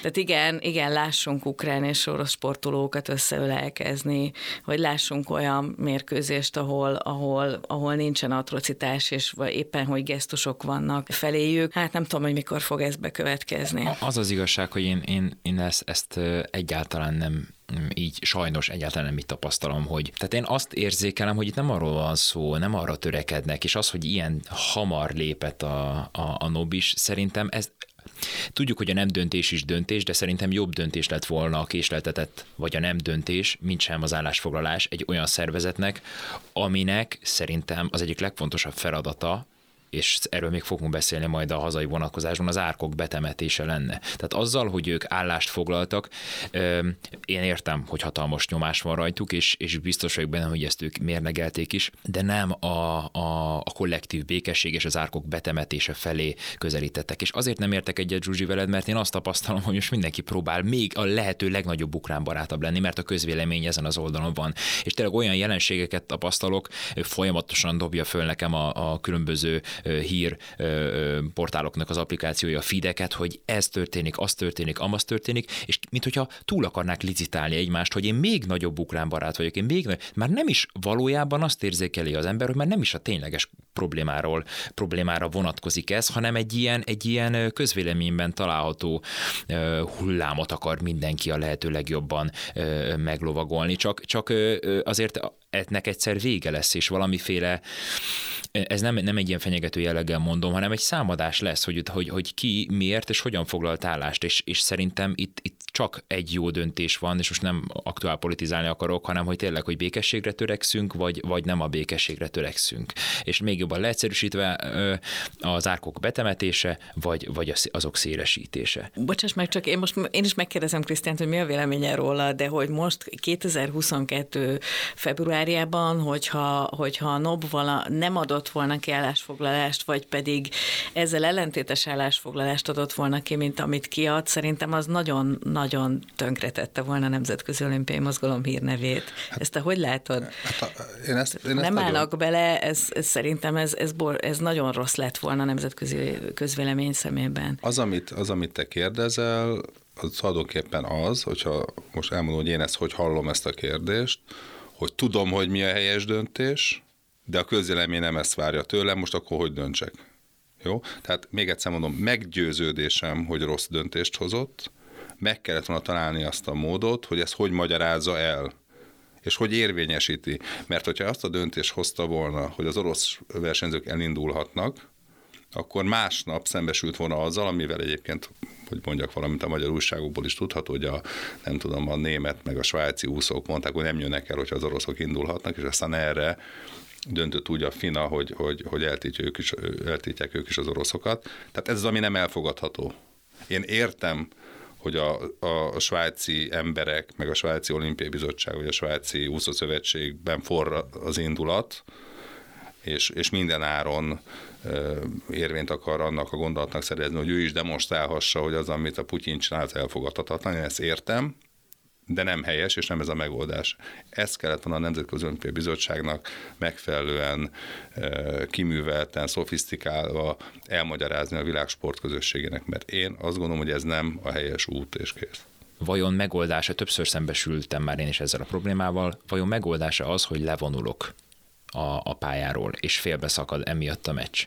Tehát igen, igen, lássunk ukrán és orosz sportolókat összeölelkezni, vagy lássunk olyan mérkőzést, ahol, ahol, ahol nincsen atrocitás, és vagy éppen, hogy gesztusok vannak feléjük. Hát nem tudom, hogy mikor fog ez bekövetkezni. Az az igazság, hogy én, én, én ezt, ezt egyáltalán nem így sajnos egyáltalán nem itt tapasztalom, hogy tehát én azt érzékelem, hogy itt nem arról van szó, nem arra törekednek, és az, hogy ilyen hamar lépett a, a, a Nobis, szerintem ez Tudjuk, hogy a nem döntés is döntés, de szerintem jobb döntés lett volna a késleltetett, vagy a nem döntés, mint sem az állásfoglalás egy olyan szervezetnek, aminek szerintem az egyik legfontosabb feladata, és erről még fogunk beszélni majd a hazai vonatkozásban, az árkok betemetése lenne. Tehát azzal, hogy ők állást foglaltak, én értem, hogy hatalmas nyomás van rajtuk, és, és biztos vagyok benne, hogy ezt ők mérnegelték is, de nem a, a, a kollektív békesség és az árkok betemetése felé közelítettek. És azért nem értek egyet Zsuzsi veled, mert én azt tapasztalom, hogy most mindenki próbál még a lehető legnagyobb ukrán barátabb lenni, mert a közvélemény ezen az oldalon van. És tényleg olyan jelenségeket tapasztalok, folyamatosan dobja föl nekem a, a különböző hír portáloknak az applikációja, a hogy ez történik, az történik, amaz történik, és mint hogyha túl akarnák licitálni egymást, hogy én még nagyobb ukrán barát vagyok, én még már nem is valójában azt érzékeli az ember, hogy már nem is a tényleges problémáról, problémára vonatkozik ez, hanem egy ilyen, egy ilyen közvéleményben található hullámot akar mindenki a lehető legjobban meglovagolni. Csak, csak azért ennek egyszer vége lesz, és valamiféle, ez nem, nem egy ilyen fenyegető jelleggel mondom, hanem egy számadás lesz, hogy, hogy, hogy ki miért és hogyan foglalt állást, és, és szerintem itt, itt csak egy jó döntés van, és most nem aktuál politizálni akarok, hanem hogy tényleg, hogy békességre törekszünk, vagy, vagy nem a békességre törekszünk. És még jobban leegyszerűsítve az árkok betemetése, vagy, vagy azok szélesítése. Bocsáss meg, csak én most én is megkérdezem Krisztiánt, hogy mi a véleménye róla, de hogy most 2022 februárjában, hogyha, hogyha a NOB vala nem adott volna ki állásfoglalást, vagy pedig ezzel ellentétes állásfoglalást adott volna ki, mint amit kiad, szerintem az nagyon, nagyon tönkretette volna a Nemzetközi Olimpiai Mozgalom hírnevét. Hát, ezt te hogy látod? Hát, én ezt, én ezt nem nagyon... állnak bele, ez, ez szerintem ez, ez, bor, ez nagyon rossz lett volna a nemzetközi közvélemény szemében. Az, amit, az, amit te kérdezel, az tulajdonképpen az, hogyha most elmondom, hogy én ezt hogy hallom ezt a kérdést, hogy tudom, hogy mi a helyes döntés, de a közvélemény nem ezt várja tőlem, most akkor hogy döntsek? Jó? Tehát még egyszer mondom, meggyőződésem, hogy rossz döntést hozott, meg kellett volna találni azt a módot, hogy ezt hogy magyarázza el és hogy érvényesíti. Mert hogyha azt a döntést hozta volna, hogy az orosz versenyzők elindulhatnak, akkor másnap szembesült volna azzal, amivel egyébként hogy mondjak valamit a magyar újságokból is tudható, hogy a, nem tudom, a német meg a svájci úszók mondták, hogy nem jönnek el, hogyha az oroszok indulhatnak, és aztán erre döntött úgy a FINA, hogy, hogy, hogy eltiltják, ők is, eltiltják ők is az oroszokat. Tehát ez az, ami nem elfogadható. Én értem, hogy a, a, a svájci emberek, meg a svájci olimpiai bizottság, vagy a svájci úszószövetségben forra az indulat, és, és minden áron érvényt akar annak a gondolatnak szerezni, hogy ő is demonstrálhassa, hogy az, amit a Putyin csinált, elfogadhatatlan. Én ezt értem, de nem helyes, és nem ez a megoldás. Ezt kellett volna a Nemzetközi Olimpiai Bizottságnak megfelelően kiművelten, szofisztikálva elmagyarázni a világ sportközösségének, mert én azt gondolom, hogy ez nem a helyes út és kész vajon megoldása, többször szembesültem már én is ezzel a problémával, vajon megoldása az, hogy levonulok a, a pályáról, és félbeszakad emiatt a meccs.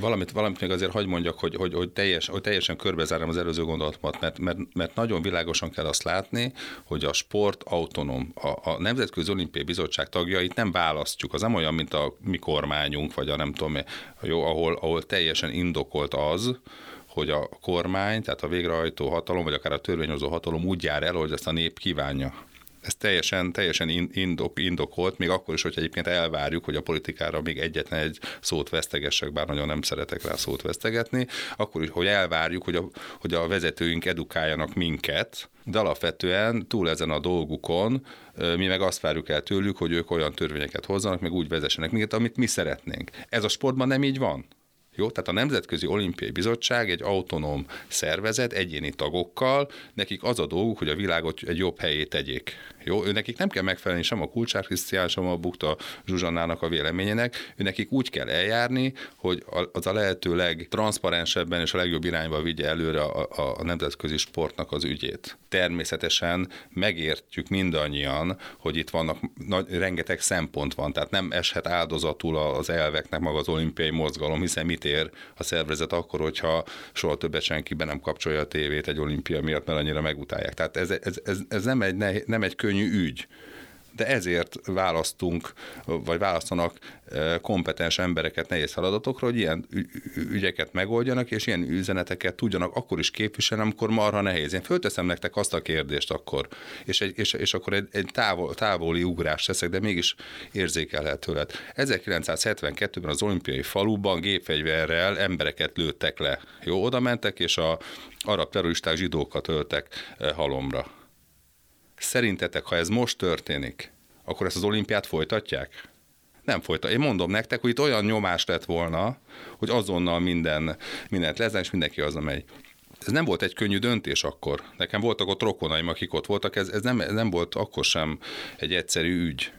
Valamit, valamit még azért hagyd mondjak, hogy, hogy, hogy, teljes, hogy teljesen körbezárom az előző gondolatomat, mert, mert, mert nagyon világosan kell azt látni, hogy a sport autonóm. A, a Nemzetközi Olimpiai Bizottság tagjait nem választjuk. Az nem olyan, mint a mi kormányunk, vagy a nem tudom, jó, ahol, ahol teljesen indokolt az, hogy a kormány, tehát a végrehajtó hatalom, vagy akár a törvényhozó hatalom úgy jár el, hogy ezt a nép kívánja ez teljesen, teljesen indok, indokolt, még akkor is, hogy egyébként elvárjuk, hogy a politikára még egyetlen egy szót vesztegessek, bár nagyon nem szeretek rá szót vesztegetni, akkor is, hogy elvárjuk, hogy a, hogy a vezetőink edukáljanak minket, de alapvetően túl ezen a dolgukon mi meg azt várjuk el tőlük, hogy ők olyan törvényeket hozzanak, meg úgy vezessenek minket, amit mi szeretnénk. Ez a sportban nem így van. Jó? Tehát a Nemzetközi Olimpiai Bizottság egy autonóm szervezet, egyéni tagokkal, nekik az a dolguk, hogy a világot egy jobb helyé tegyék. Jó? Ő nekik nem kell megfelelni sem a Kulcsár Krisztián, sem a Bukta Zsuzsannának a véleményének, ő nekik úgy kell eljárni, hogy az a lehető legtranszparensebben és a legjobb irányba vigye előre a, a, a nemzetközi sportnak az ügyét. Természetesen megértjük mindannyian, hogy itt vannak nagy, rengeteg szempont van, tehát nem eshet áldozatul az elveknek maga az olimpiai mozgalom, hiszen mit ér a szervezet akkor, hogyha soha többet senki be nem kapcsolja a tévét egy olimpia miatt, mert annyira megutálják. Tehát ez, ez, ez, ez nem, egy, nem egy könnyű ügy de ezért választunk, vagy választanak e, kompetens embereket nehéz feladatokra, hogy ilyen ügyeket megoldjanak, és ilyen üzeneteket tudjanak akkor is képviselni, amikor marha nehéz. Én fölteszem nektek azt a kérdést akkor, és, egy, és, és akkor egy, egy távol, távoli ugrás teszek, de mégis érzékelhető lett. 1972-ben az olimpiai faluban gépfegyverrel embereket lőttek le. Jó, oda mentek, és a arab terroristák zsidókat öltek e, halomra Szerintetek, ha ez most történik, akkor ezt az olimpiát folytatják? Nem folytat. Én mondom nektek, hogy itt olyan nyomás lett volna, hogy azonnal minden, mindent lezen, és mindenki az megy. Ez nem volt egy könnyű döntés akkor. Nekem voltak ott rokonaim, akik ott voltak, ez, ez nem, ez nem volt akkor sem egy egyszerű ügy.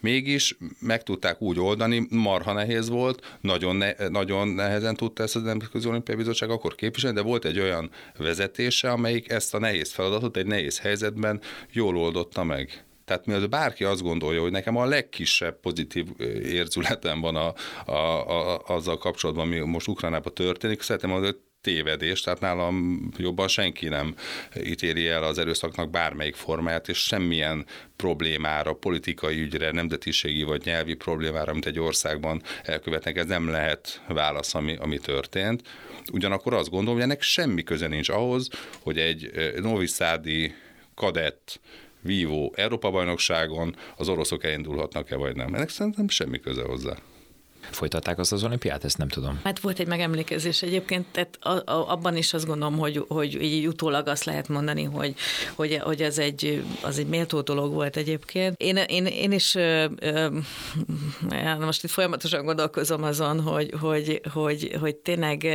Mégis meg tudták úgy oldani, marha nehéz volt, nagyon, ne, nagyon nehezen tudta ezt a Nemzetközi Olimpiai Bizottság akkor képviselni, de volt egy olyan vezetése, amelyik ezt a nehéz feladatot egy nehéz helyzetben jól oldotta meg. Tehát mielőtt bárki azt gondolja, hogy nekem a legkisebb pozitív érzületem van a, a, a, azzal kapcsolatban, ami most Ukránában történik, szeretném hogy tévedés, tehát nálam jobban senki nem ítéli el az erőszaknak bármelyik formáját, és semmilyen problémára, politikai ügyre, nemzetiségi vagy nyelvi problémára, amit egy országban elkövetnek, ez nem lehet válasz, ami, ami történt. Ugyanakkor azt gondolom, hogy ennek semmi köze nincs ahhoz, hogy egy noviszádi kadett vívó Európa-bajnokságon az oroszok elindulhatnak-e vagy nem. Ennek szerintem semmi köze hozzá. Folytatták azt az olimpiát? Ezt nem tudom. Hát volt egy megemlékezés egyébként, tehát a, a, abban is azt gondolom, hogy, hogy így utólag azt lehet mondani, hogy, hogy, hogy ez egy, az egy méltó dolog volt egyébként. Én, én, én is ö, ö, most itt folyamatosan gondolkozom azon, hogy, hogy, hogy, hogy tényleg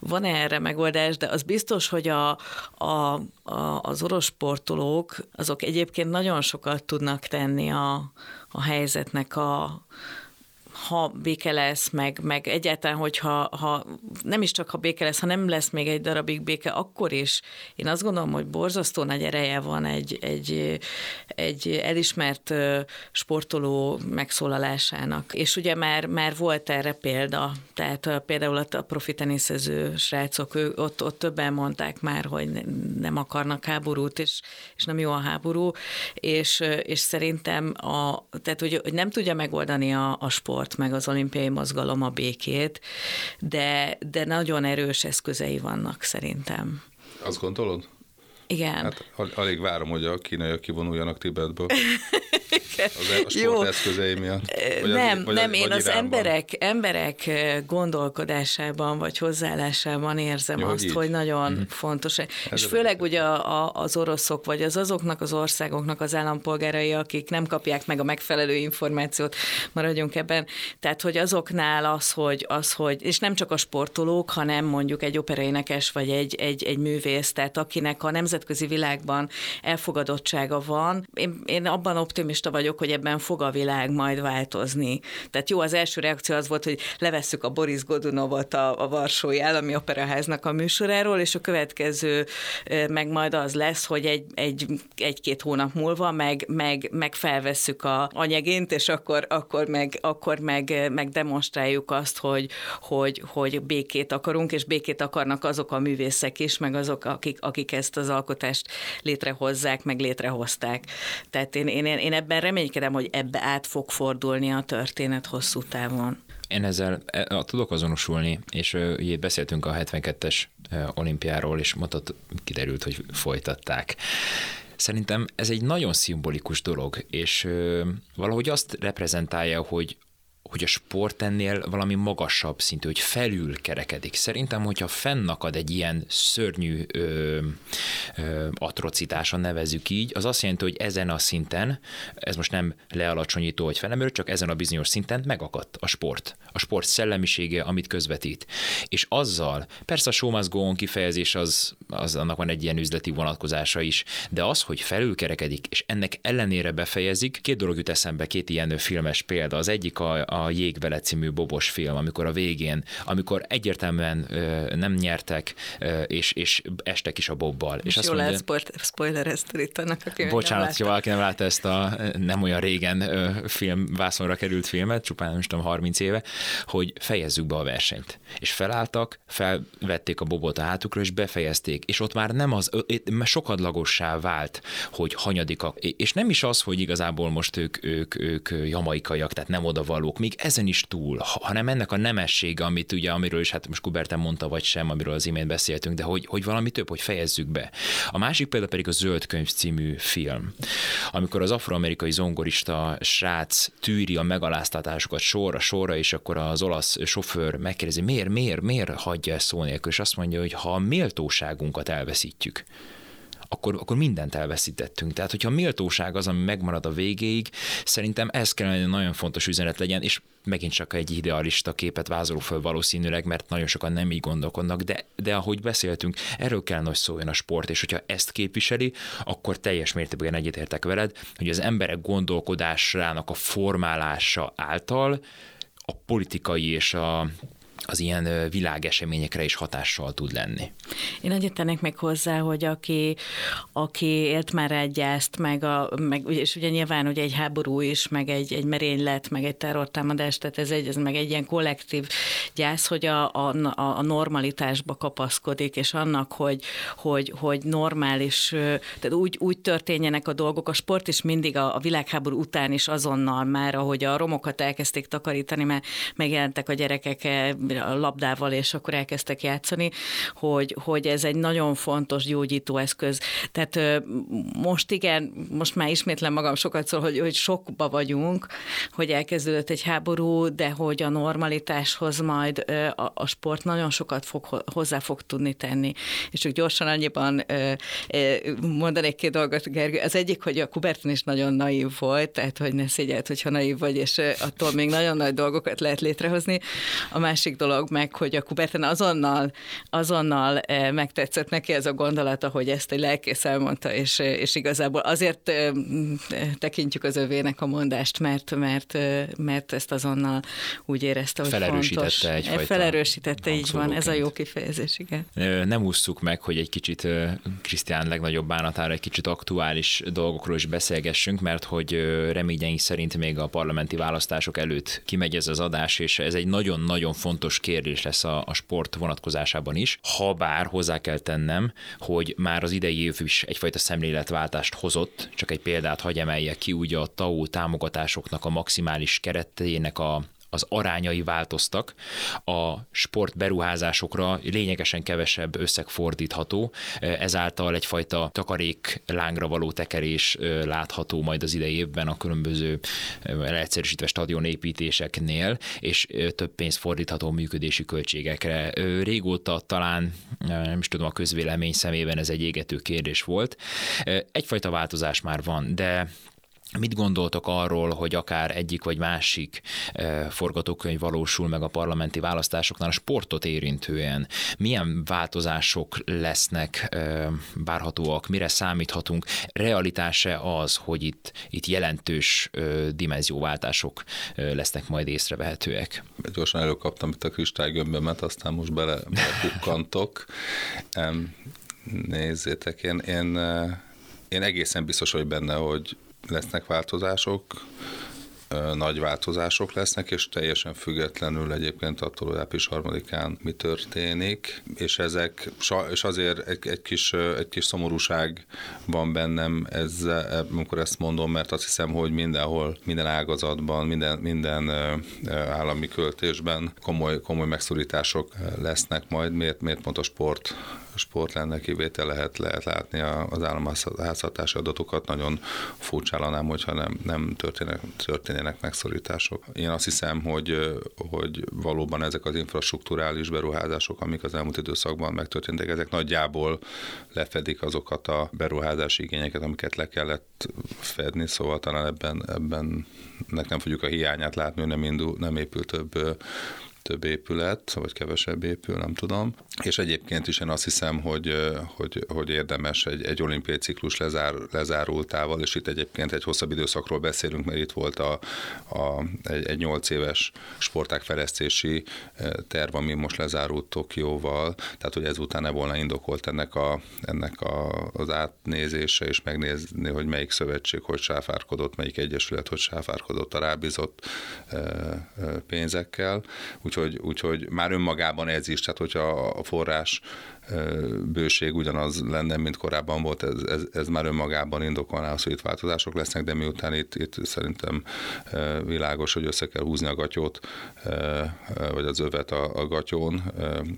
van -e erre megoldás, de az biztos, hogy a, a, a, az orosz sportolók, azok egyébként nagyon sokat tudnak tenni a, a helyzetnek a, ha béke lesz, meg, meg egyáltalán, hogyha ha nem is csak ha béke lesz, ha nem lesz még egy darabig béke, akkor is. Én azt gondolom, hogy borzasztó nagy ereje van egy, egy, egy elismert sportoló megszólalásának. És ugye már, már volt erre példa, tehát például a profi teniszező srácok, ő, ott, ott többen mondták már, hogy nem akarnak háborút, és, és nem jó a háború, és, és szerintem a, tehát, hogy, hogy nem tudja megoldani a, a sport, meg az olimpiai mozgalom a békét, de, de nagyon erős eszközei vannak szerintem. Azt gondolod? Igen. Hát alig várom, hogy a kínaiak kivonuljanak Tibetből. Az a sporteszközei miatt? Vagy nem, az, vagy nem, az, én az emberek, emberek gondolkodásában vagy hozzáállásában érzem Jó, azt, így. hogy nagyon mm. fontos. Ez és főleg ugye a, a, az oroszok, vagy az azoknak az országoknak az állampolgárai, akik nem kapják meg a megfelelő információt, maradjunk ebben. Tehát, hogy azoknál az, hogy, az, hogy és nem csak a sportolók, hanem mondjuk egy operaénekes, vagy egy, egy, egy művész, tehát akinek a nemzetközi világban elfogadottsága van. Én, én abban optimista vagyok, vagyok, hogy ebben fog a világ majd változni. Tehát jó, az első reakció az volt, hogy levesszük a Boris Godunovot a, a Varsói Állami Operaháznak a műsoráról, és a következő meg majd az lesz, hogy egy, egy, egy-két hónap múlva meg, meg, meg felvesszük a anyagént, és akkor, akkor, meg, akkor meg, meg demonstráljuk azt, hogy, hogy, hogy békét akarunk, és békét akarnak azok a művészek is, meg azok, akik, akik ezt az alkotást létrehozzák, meg létrehozták. Tehát én, én, én ebben reménykedem, hogy ebbe át fog fordulni a történet hosszú távon. Én ezzel e, tudok azonosulni, és ugye beszéltünk a 72-es olimpiáról, és mondtad, kiderült, hogy folytatták. Szerintem ez egy nagyon szimbolikus dolog, és valahogy azt reprezentálja, hogy hogy a sport ennél valami magasabb szintű, hogy felül kerekedik. Szerintem, hogyha fennakad egy ilyen szörnyű ö, ö, atrocitáson nevezük így, az azt jelenti, hogy ezen a szinten, ez most nem lealacsonyító, hogy felemelő, csak ezen a bizonyos szinten megakadt a sport. A sport szellemisége, amit közvetít. És azzal, persze a show must go on kifejezés, az, az annak van egy ilyen üzleti vonatkozása is, de az, hogy felülkerekedik, és ennek ellenére befejezik, két dolog jut eszembe, két ilyen filmes példa. Az egyik a, a Jégbele című bobos film, amikor a végén, amikor egyértelműen ö, nem nyertek, ö, és, és estek is a bobbal. És, és azt mondja, lehet spoiler ezt itt annak, aki Bocsánat, ha valaki nem látta ezt a nem olyan régen ö, film, vászonra került filmet, csupán nem tudom, 30 éve, hogy fejezzük be a versenyt. És felálltak, felvették a bobot a hátukra, és befejezték. És ott már nem az, sokadlagossá vált, hogy hanyadikak. És nem is az, hogy igazából most ők, ők, ők jamaikaiak, tehát nem odavalók, még ezen is túl, hanem ennek a nemessége, amit ugye, amiről is hát most Kuberten mondta, vagy sem, amiről az imént beszéltünk, de hogy, hogy valami több, hogy fejezzük be. A másik példa pedig a Zöld Könyv című film, amikor az afroamerikai zongorista srác tűri a megaláztatásokat sorra, sorra, és akkor az olasz sofőr megkérdezi, miért, miért, miért hagyja ezt szó nélkül, és azt mondja, hogy ha a méltóságunkat elveszítjük, akkor, akkor mindent elveszítettünk. Tehát, hogyha a méltóság az, ami megmarad a végéig, szerintem ez kellene egy nagyon fontos üzenet legyen, és megint csak egy idealista képet vázoló föl valószínűleg, mert nagyon sokan nem így gondolkodnak, de, de ahogy beszéltünk, erről kell hogy szóljon a sport, és hogyha ezt képviseli, akkor teljes mértékben egyetértek veled, hogy az emberek gondolkodásának a formálása által a politikai és a az ilyen világeseményekre is hatással tud lenni. Én egyetenek meg hozzá, hogy aki, aki élt már egy gyászt, meg, a, meg és ugye nyilván ugye egy háború is, meg egy, egy merénylet, meg egy terrortámadás, tehát ez, egy, ez meg egy ilyen kollektív gyász, hogy a, a, a normalitásba kapaszkodik, és annak, hogy, hogy, hogy normális, tehát úgy, úgy történjenek a dolgok. A sport is mindig a, a világháború után is azonnal már, ahogy a romokat elkezdték takarítani, mert megjelentek a gyerekek labdával, és akkor elkezdtek játszani, hogy, hogy ez egy nagyon fontos gyógyító eszköz. Tehát most igen, most már ismétlen magam sokat szól, hogy, hogy sokba vagyunk, hogy elkezdődött egy háború, de hogy a normalitáshoz majd a, a sport nagyon sokat fog, hozzá fog tudni tenni. És csak gyorsan annyiban mondanék két dolgot, Gergő. Az egyik, hogy a Kubertin is nagyon naív volt, tehát hogy ne szégyelt, hogyha naív vagy, és attól még nagyon nagy dolgokat lehet létrehozni. A másik dolog meg, hogy a Kuberten azonnal, azonnal eh, megtetszett neki ez a gondolata, hogy ezt egy lelkész elmondta, és, eh, és igazából azért eh, tekintjük az övének a mondást, mert, mert, mert ezt azonnal úgy érezte, hogy Felerősítette fontos. egyfajta Felerősítette, így van, ez a jó kifejezés, igen. Nem ússzuk meg, hogy egy kicsit Krisztián legnagyobb bánatára egy kicsit aktuális dolgokról is beszélgessünk, mert hogy reményeink szerint még a parlamenti választások előtt kimegy ez az adás, és ez egy nagyon-nagyon fontos fontos kérdés lesz a, a sport vonatkozásában is, ha bár hozzá kell tennem, hogy már az idei év is egyfajta szemléletváltást hozott, csak egy példát hagy emeljek ki, ugye a TAO támogatásoknak a maximális keretének a az arányai változtak, a sportberuházásokra lényegesen kevesebb összeg fordítható, ezáltal egyfajta takarék lángra való tekerés látható majd az idei évben a különböző leegyszerűsítve stadionépítéseknél, és több pénzt fordítható működési költségekre. Régóta talán, nem is tudom, a közvélemény szemében ez egy égető kérdés volt. Egyfajta változás már van, de Mit gondoltok arról, hogy akár egyik vagy másik e, forgatókönyv valósul meg a parlamenti választásoknál a sportot érintően? Milyen változások lesznek e, várhatóak? Mire számíthatunk? Realitása az, hogy itt, itt jelentős e, dimenzióváltások lesznek majd észrevehetőek? Gyorsan előkaptam itt a kristálygömbömet, aztán most bele, belekukkantok. Nézzétek, én, én, én egészen biztos vagy benne, hogy lesznek változások, nagy változások lesznek, és teljesen függetlenül egyébként attól, hogy április harmadikán mi történik, és ezek, és azért egy, egy, kis, egy kis szomorúság van bennem, ezzel, amikor ezt mondom, mert azt hiszem, hogy mindenhol, minden ágazatban, minden, minden állami költésben komoly, komoly megszorítások lesznek majd. Miért, miért pont a sport sport lenne kivétel, lehet, lehet látni az államháztartási adatokat. Nagyon furcsállanám, hogyha nem, nem történnek, történnének megszorítások. Én azt hiszem, hogy, hogy valóban ezek az infrastruktúrális beruházások, amik az elmúlt időszakban megtörténtek, ezek nagyjából lefedik azokat a beruházási igényeket, amiket le kellett fedni, szóval talán ebben, ebben nek nem fogjuk a hiányát látni, hogy nem, indul, nem épül több több épület, vagy kevesebb épül, nem tudom. És egyébként is én azt hiszem, hogy, hogy, hogy érdemes egy, egy olimpiai ciklus lezár, lezárultával, és itt egyébként egy hosszabb időszakról beszélünk, mert itt volt a, a, egy, egy 8 éves sporták fejlesztési terv, ami most lezárult Tokióval, tehát hogy ezután ne volna indokolt ennek, a, ennek a, az átnézése, és megnézni, hogy melyik szövetség hogy sáfárkodott, melyik egyesület hogy sáfárkodott a rábízott pénzekkel. Úgy úgyhogy, úgyhogy már önmagában ez is, tehát hogyha forrás bőség ugyanaz lenne, mint korábban volt, ez, ez, ez már önmagában indokolná az, hogy itt változások lesznek, de miután itt, itt szerintem világos, hogy össze kell húzni a gatyót, vagy az övet a, a gatyón,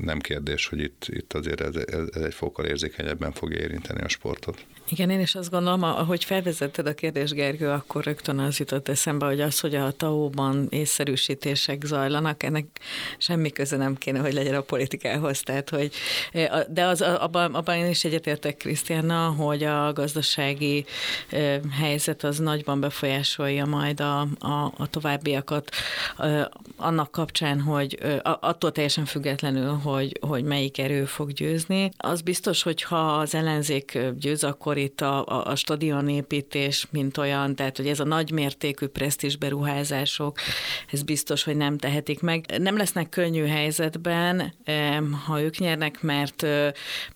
nem kérdés, hogy itt, itt azért ez, ez egy fokkal érzékenyebben fog érinteni a sportot. Igen, én is azt gondolom, ahogy felvezetted a kérdést, Gergő, akkor rögtön az jutott eszembe, hogy az, hogy a TAO-ban észszerűsítések zajlanak, ennek semmi köze nem kéne, hogy legyen a politikához. Tehát, hogy, de az, abban, abban én is egyetértek Krisztiánnal, hogy a gazdasági helyzet az nagyban befolyásolja majd a, a, a továbbiakat annak kapcsán, hogy attól teljesen függetlenül, hogy, hogy melyik erő fog győzni. Az biztos, hogy ha az ellenzék győz, akkor itt a, a, a stadionépítés, mint olyan, tehát hogy ez a nagymértékű presztis beruházások, ez biztos, hogy nem tehetik meg. Nem lesznek könnyű helyzetben, ha ők nyernek, mert,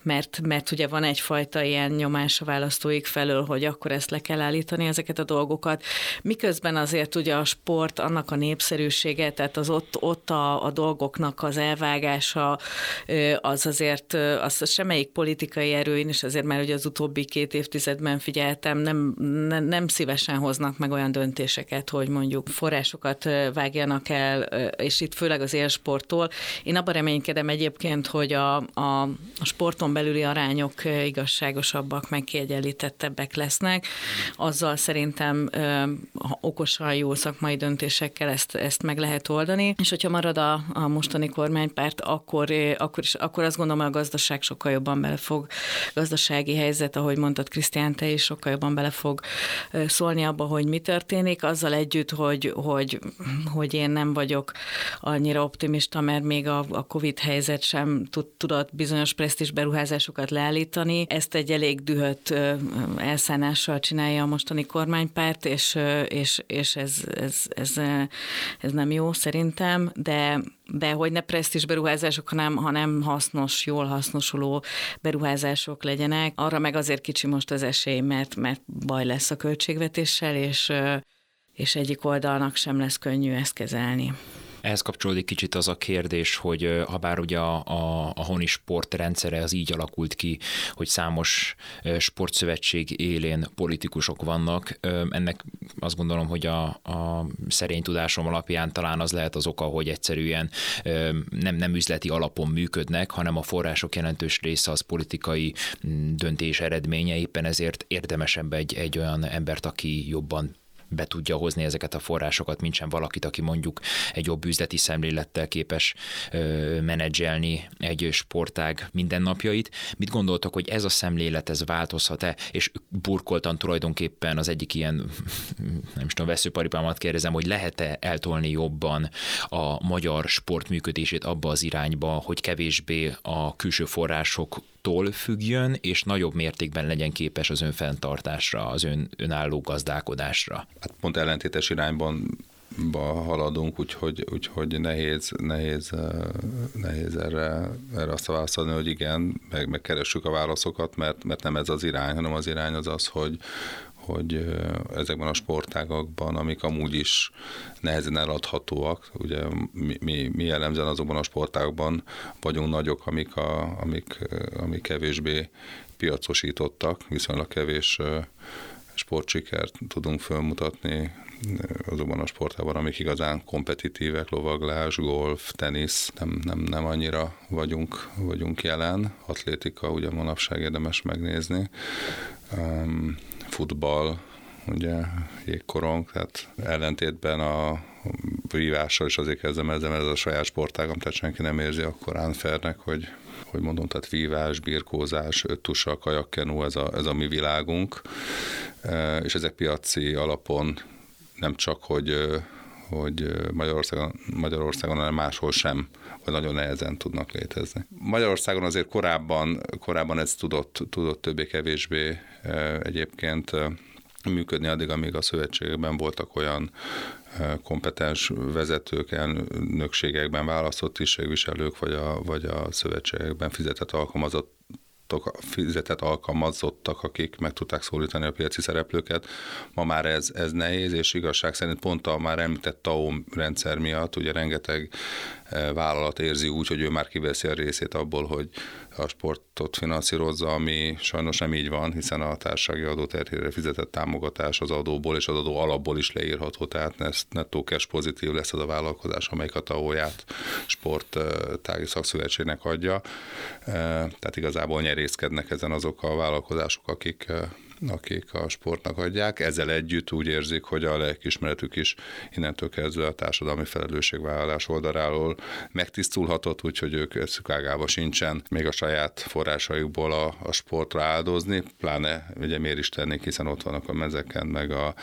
mert, mert ugye van egyfajta ilyen nyomás a választóik felől, hogy akkor ezt le kell állítani, ezeket a dolgokat. Miközben azért ugye a sport, annak a népszerűsége, tehát az ott, ott a, a dolgoknak az elvágása, az azért, az semmelyik politikai erő, én is azért már ugye az utóbbi két két évtizedben figyeltem, nem, nem, nem szívesen hoznak meg olyan döntéseket, hogy mondjuk forrásokat vágjanak el, és itt főleg az élsporttól. Én abban reménykedem egyébként, hogy a, a, a sporton belüli arányok igazságosabbak, meg kiegyenlítettebbek lesznek. Azzal szerintem ha okosan jó szakmai döntésekkel ezt, ezt meg lehet oldani, és hogyha marad a, a mostani kormánypárt, akkor, akkor, is, akkor azt gondolom, hogy a gazdaság sokkal jobban bele fog, gazdasági helyzet, ahogy mondta, mondtad, Krisztián, te is sokkal jobban bele fog szólni abba, hogy mi történik, azzal együtt, hogy, hogy, hogy én nem vagyok annyira optimista, mert még a, a Covid helyzet sem tud, tudott bizonyos presztis beruházásokat leállítani. Ezt egy elég dühött elszánással csinálja a mostani kormánypárt, és, és, és ez, ez, ez, ez nem jó szerintem, de de hogy ne presztis beruházások, hanem, hanem hasznos, jól hasznosuló beruházások legyenek. Arra meg azért kicsi most az esély, mert, mert baj lesz a költségvetéssel, és, és egyik oldalnak sem lesz könnyű ezt kezelni. Ehhez kapcsolódik kicsit az a kérdés, hogy ha bár ugye a, a, a honi sportrendszere az így alakult ki, hogy számos sportszövetség élén politikusok vannak, ennek azt gondolom, hogy a, a szerény tudásom alapján talán az lehet az oka, hogy egyszerűen nem, nem üzleti alapon működnek, hanem a források jelentős része az politikai döntés eredménye, éppen ezért érdemesebb egy, egy olyan embert, aki jobban be tudja hozni ezeket a forrásokat, mint sem valakit, aki mondjuk egy jobb üzleti szemlélettel képes ö, menedzselni egy sportág mindennapjait. Mit gondoltak, hogy ez a szemlélet, ez változhat-e, és burkoltan tulajdonképpen az egyik ilyen, nem is tudom, veszőparipámat kérdezem, hogy lehet-e eltolni jobban a magyar sport működését abba az irányba, hogy kevésbé a külső források tól függjön, és nagyobb mértékben legyen képes az önfenntartásra, az ön, önálló gazdálkodásra. Hát pont ellentétes irányban haladunk, úgyhogy, úgyhogy nehéz, nehéz, nehéz erre, erre azt válaszolni, hogy igen, meg, megkeressük a válaszokat, mert, mert nem ez az irány, hanem az irány az az, hogy, hogy ezekben a sportágakban, amik amúgy is nehezen eladhatóak, ugye mi, mi, mi jellemzően azokban a sportágban vagyunk nagyok, amik, a, amik, amik kevésbé piacosítottak, viszonylag kevés sportsikert tudunk felmutatni azokban a sportában, amik igazán kompetitívek, lovaglás, golf, tenisz, nem, nem, nem annyira vagyunk, vagyunk jelen. Atlétika ugye manapság érdemes megnézni. Um, futball, ugye jégkorong, tehát ellentétben a vívással is azért kezdem ezzel, ez a saját sportágam, tehát senki nem érzi akkor unfairnek, hogy hogy mondom, tehát vívás, birkózás, öttusa, kajakkenú, ez a, ez a mi világunk, e, és ezek piaci alapon nem csak, hogy hogy Magyarországon, Magyarországon, hanem máshol sem, vagy nagyon nehezen tudnak létezni. Magyarországon azért korábban, korábban ez tudott, tudott többé-kevésbé egyébként működni addig, amíg a szövetségekben voltak olyan kompetens vezetők, elnökségekben választott tisztségviselők, vagy a, vagy a szövetségekben fizetett alkalmazott fizetett alkalmazottak, akik meg tudták szólítani a piaci szereplőket. Ma már ez, ez nehéz, és igazság szerint pont a már említett TAO rendszer miatt ugye rengeteg e, vállalat érzi úgy, hogy ő már kiveszi a részét abból, hogy a sportot finanszírozza, ami sajnos nem így van, hiszen a társasági adóterhére fizetett támogatás az adóból és az adó alapból is leírható, tehát nettó cash pozitív lesz az a vállalkozás, amelyik a TAO-ját sporttági szakszövetségnek adja. Tehát igazából nyeri merészkednek ezen azok a vállalkozások, akik akik a sportnak adják. Ezzel együtt úgy érzik, hogy a lelkismeretük is innentől kezdve a társadalmi felelősségvállalás oldaláról megtisztulhatott, úgyhogy ők szükágába sincsen még a saját forrásaikból a, a sportra áldozni, pláne ugye miért is tennék, hiszen ott vannak a mezeken, meg, a,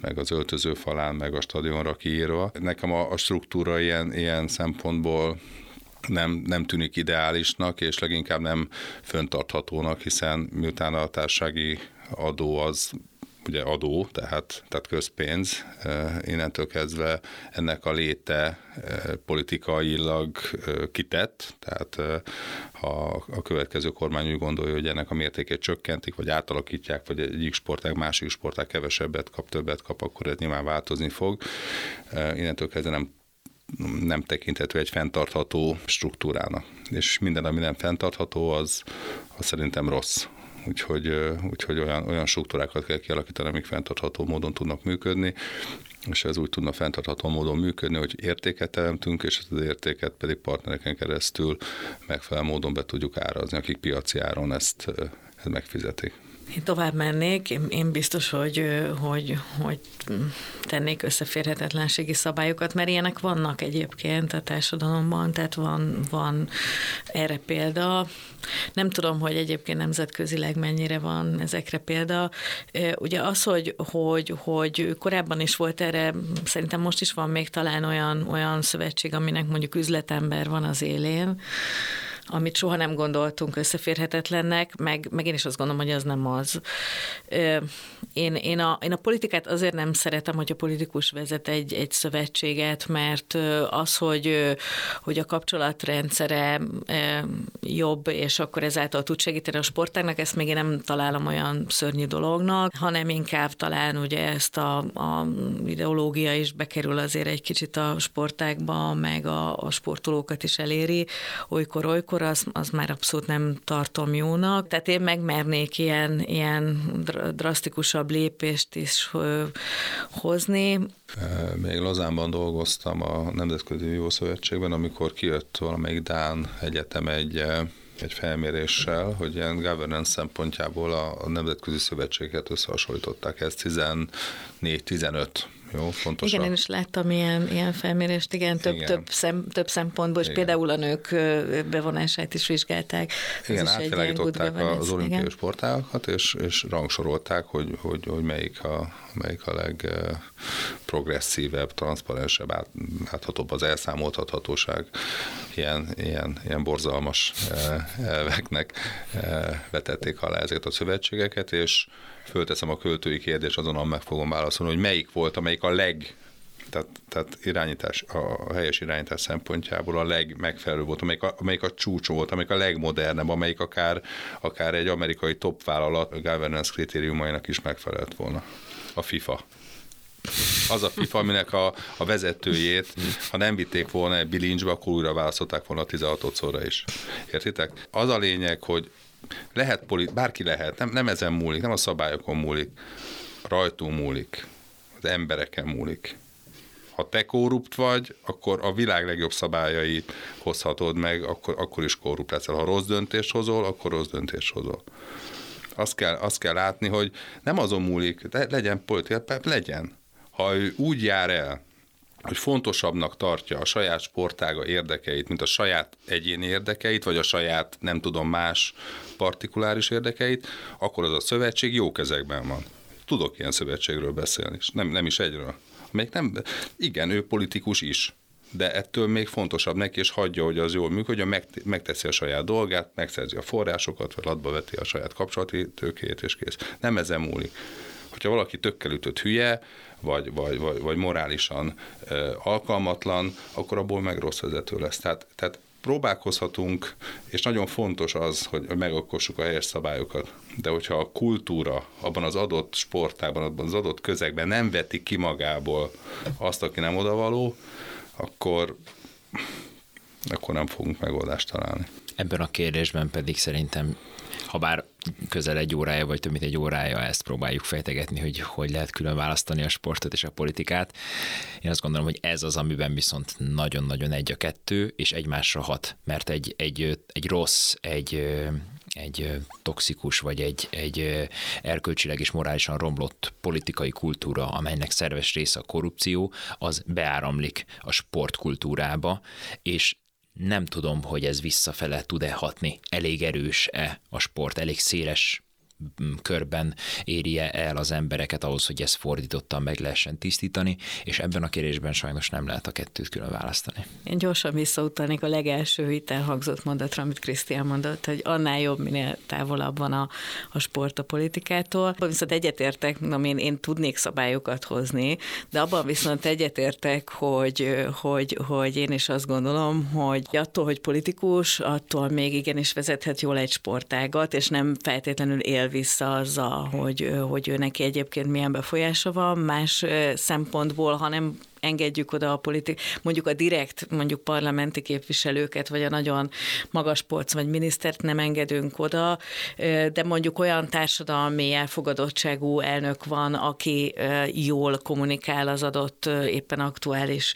meg az öltöző falán, meg a stadionra kiírva. Nekem a, a struktúra ilyen, ilyen szempontból nem, nem tűnik ideálisnak, és leginkább nem föntarthatónak, hiszen miután a társasági adó az ugye adó, tehát, tehát közpénz, innentől kezdve ennek a léte politikailag kitett, tehát ha a következő kormány úgy gondolja, hogy ennek a mértékét csökkentik, vagy átalakítják, vagy egyik sportág, másik sportág kevesebbet kap, többet kap, akkor ez nyilván változni fog. Innentől kezdve nem nem tekinthető egy fenntartható struktúrának. És minden, ami nem fenntartható, az, az szerintem rossz. Úgyhogy, úgyhogy olyan, olyan struktúrákat kell kialakítani, amik fenntartható módon tudnak működni, és ez úgy tudna fenntartható módon működni, hogy értéket teremtünk, és az értéket pedig partnereken keresztül megfelelő módon be tudjuk árazni, akik piaci áron ezt, ezt megfizetik. Én tovább mennék, én biztos, hogy, hogy, hogy tennék összeférhetetlenségi szabályokat, mert ilyenek vannak egyébként a társadalomban, tehát van, van erre példa. Nem tudom, hogy egyébként nemzetközileg mennyire van ezekre példa. Ugye az, hogy, hogy, hogy korábban is volt erre, szerintem most is van még talán olyan, olyan szövetség, aminek mondjuk üzletember van az élén, amit soha nem gondoltunk összeférhetetlennek, meg, meg én is azt gondolom, hogy az nem az. Én, én, a, én a politikát azért nem szeretem, hogy a politikus vezet egy, egy szövetséget, mert az, hogy, hogy a kapcsolatrendszere jobb, és akkor ezáltal tud segíteni a sportágnak, ezt még én nem találom olyan szörnyű dolognak, hanem inkább talán ugye ezt a, a ideológia is bekerül azért egy kicsit a sportágba, meg a, a sportolókat is eléri, olykor-olykor, akkor az, az már abszolút nem tartom jónak. Tehát én megmernék ilyen, ilyen drasztikusabb lépést is hozni. Még Lazánban dolgoztam a Nemzetközi Vívó Szövetségben, amikor kijött valamelyik Dán egyetem egy egy felméréssel, hogy ilyen governance szempontjából a, a nemzetközi szövetséget összehasonlították, ez 14-15 jó, fontos. Igen, én is láttam ilyen, ilyen felmérést, igen, több, igen. Több, szem, több szempontból, és igen. például a nők bevonását is vizsgálták. Igen, átvilágították az olimpiai sportágakat, és, és rangsorolták, hogy, hogy, hogy melyik a, melyik a legprogresszívebb, transzparensebb, át, áthatóbb az elszámoltathatóság ilyen, ilyen, ilyen borzalmas elveknek vetették alá ezeket a szövetségeket, és fölteszem a költői kérdést, azonnal meg fogom válaszolni, hogy melyik volt, amelyik a leg tehát, tehát irányítás, a helyes irányítás szempontjából a legmegfelelőbb volt, amelyik a, amelyik a csúcs volt, amelyik a legmodernebb, amelyik akár, akár egy amerikai top vállalat governance kritériumainak is megfelelt volna. A FIFA. Az a FIFA, aminek a, a vezetőjét, ha nem vitték volna egy bilincsbe, akkor újra választották volna a 16-szorra is. Értitek? Az a lényeg, hogy lehet, polit, bárki lehet, nem, nem ezen múlik, nem a szabályokon múlik, rajtunk múlik, az embereken múlik. Ha te korrupt vagy, akkor a világ legjobb szabályait hozhatod meg, akkor, akkor is korrupt leszel. Ha rossz döntést hozol, akkor rossz döntést hozol. Azt kell, azt kell látni, hogy nem azon múlik, legyen politika, legyen. Ha ő úgy jár el, hogy fontosabbnak tartja a saját sportága érdekeit, mint a saját egyéni érdekeit, vagy a saját, nem tudom, más partikuláris érdekeit, akkor az a szövetség jó kezekben van. Tudok ilyen szövetségről beszélni, és nem, nem is egyről. Még nem, igen, ő politikus is, de ettől még fontosabb neki, és hagyja, hogy az jól működjön, megteszi a saját dolgát, megszerzi a forrásokat, vagy latba veti a saját kapcsolati tőkét, és kész. Nem ezen múlik. Hogyha valaki tökkel ütött hülye, vagy, vagy, vagy, vagy morálisan alkalmatlan, akkor abból meg rossz vezető lesz. Tehát, tehát próbálkozhatunk, és nagyon fontos az, hogy megalkossuk a helyes szabályokat. De hogyha a kultúra abban az adott sportában, abban az adott közegben nem veti ki magából azt, aki nem odavaló, akkor, akkor nem fogunk megoldást találni. Ebben a kérdésben pedig szerintem ha bár közel egy órája, vagy több mint egy órája ezt próbáljuk fejtegetni, hogy hogy lehet külön választani a sportot és a politikát. Én azt gondolom, hogy ez az, amiben viszont nagyon-nagyon egy a kettő, és egymásra hat, mert egy, egy, egy rossz, egy, egy toxikus, vagy egy, egy erkölcsileg és morálisan romlott politikai kultúra, amelynek szerves része a korrupció, az beáramlik a sportkultúrába, és nem tudom, hogy ez visszafele tud-e hatni. Elég erős-e a sport, elég széles körben érje el az embereket ahhoz, hogy ezt fordítottan meg lehessen tisztítani, és ebben a kérésben sajnos nem lehet a kettőt külön választani. Én gyorsan visszautalnék a legelső itt elhangzott mondatra, amit Krisztián mondott, hogy annál jobb, minél távolabb van a, a sport a politikától. Viszont egyetértek, mondom, én, én tudnék szabályokat hozni, de abban viszont egyetértek, hogy, hogy, hogy én is azt gondolom, hogy attól, hogy politikus, attól még igenis vezethet jól egy sportágat, és nem feltétlenül él vissza azzal, hogy, hogy ő neki egyébként milyen befolyása van, más szempontból, hanem engedjük oda a politik, mondjuk a direkt, mondjuk parlamenti képviselőket, vagy a nagyon magas polc, vagy minisztert nem engedünk oda, de mondjuk olyan társadalmi elfogadottságú elnök van, aki jól kommunikál az adott éppen aktuális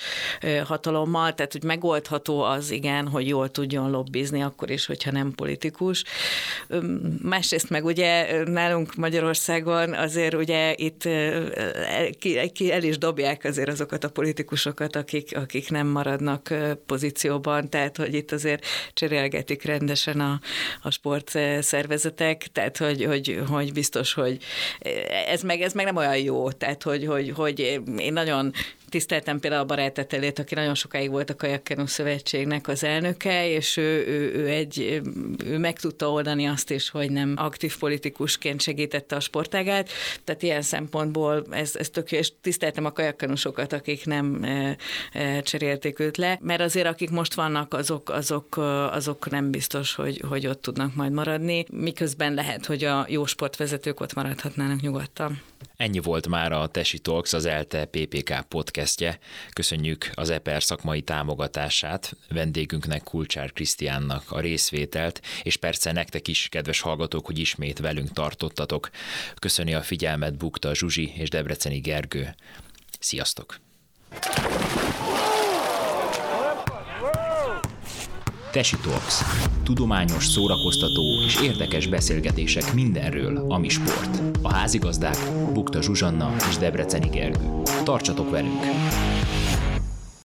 hatalommal, tehát hogy megoldható az igen, hogy jól tudjon lobbizni, akkor is, hogyha nem politikus. Másrészt meg ugye nálunk Magyarországon azért ugye itt el is dobják azért azokat a politikusokat, akik, akik nem maradnak pozícióban, tehát hogy itt azért cserélgetik rendesen a, a sportszervezetek, tehát hogy, hogy, hogy biztos, hogy ez meg, ez meg nem olyan jó, tehát hogy, hogy, hogy én nagyon tiszteltem például a barátetelét, aki nagyon sokáig volt a Kajakkenu Szövetségnek az elnöke, és ő, ő, ő, egy, ő meg tudta oldani azt is, hogy nem aktív politikusként segítette a sportágát, tehát ilyen szempontból ez, ez tök és tiszteltem a kajakkenusokat, akik nem e, e, cserélték őt le, mert azért akik most vannak, azok, azok, azok nem biztos, hogy, hogy ott tudnak majd maradni, miközben lehet, hogy a jó sportvezetők ott maradhatnának nyugodtan. Ennyi volt már a Tesi Talks, az ELTE PPK podcastje. Köszönjük az EPER szakmai támogatását, vendégünknek Kulcsár Krisztiánnak a részvételt, és persze nektek is, kedves hallgatók, hogy ismét velünk tartottatok. Köszöni a figyelmet Bukta Zsuzsi és Debreceni Gergő. Sziasztok! Tesi Talks. Tudományos, szórakoztató és érdekes beszélgetések mindenről, ami sport. A házigazdák Bukta Zsuzsanna és Debreceni Gergő. Tartsatok velünk!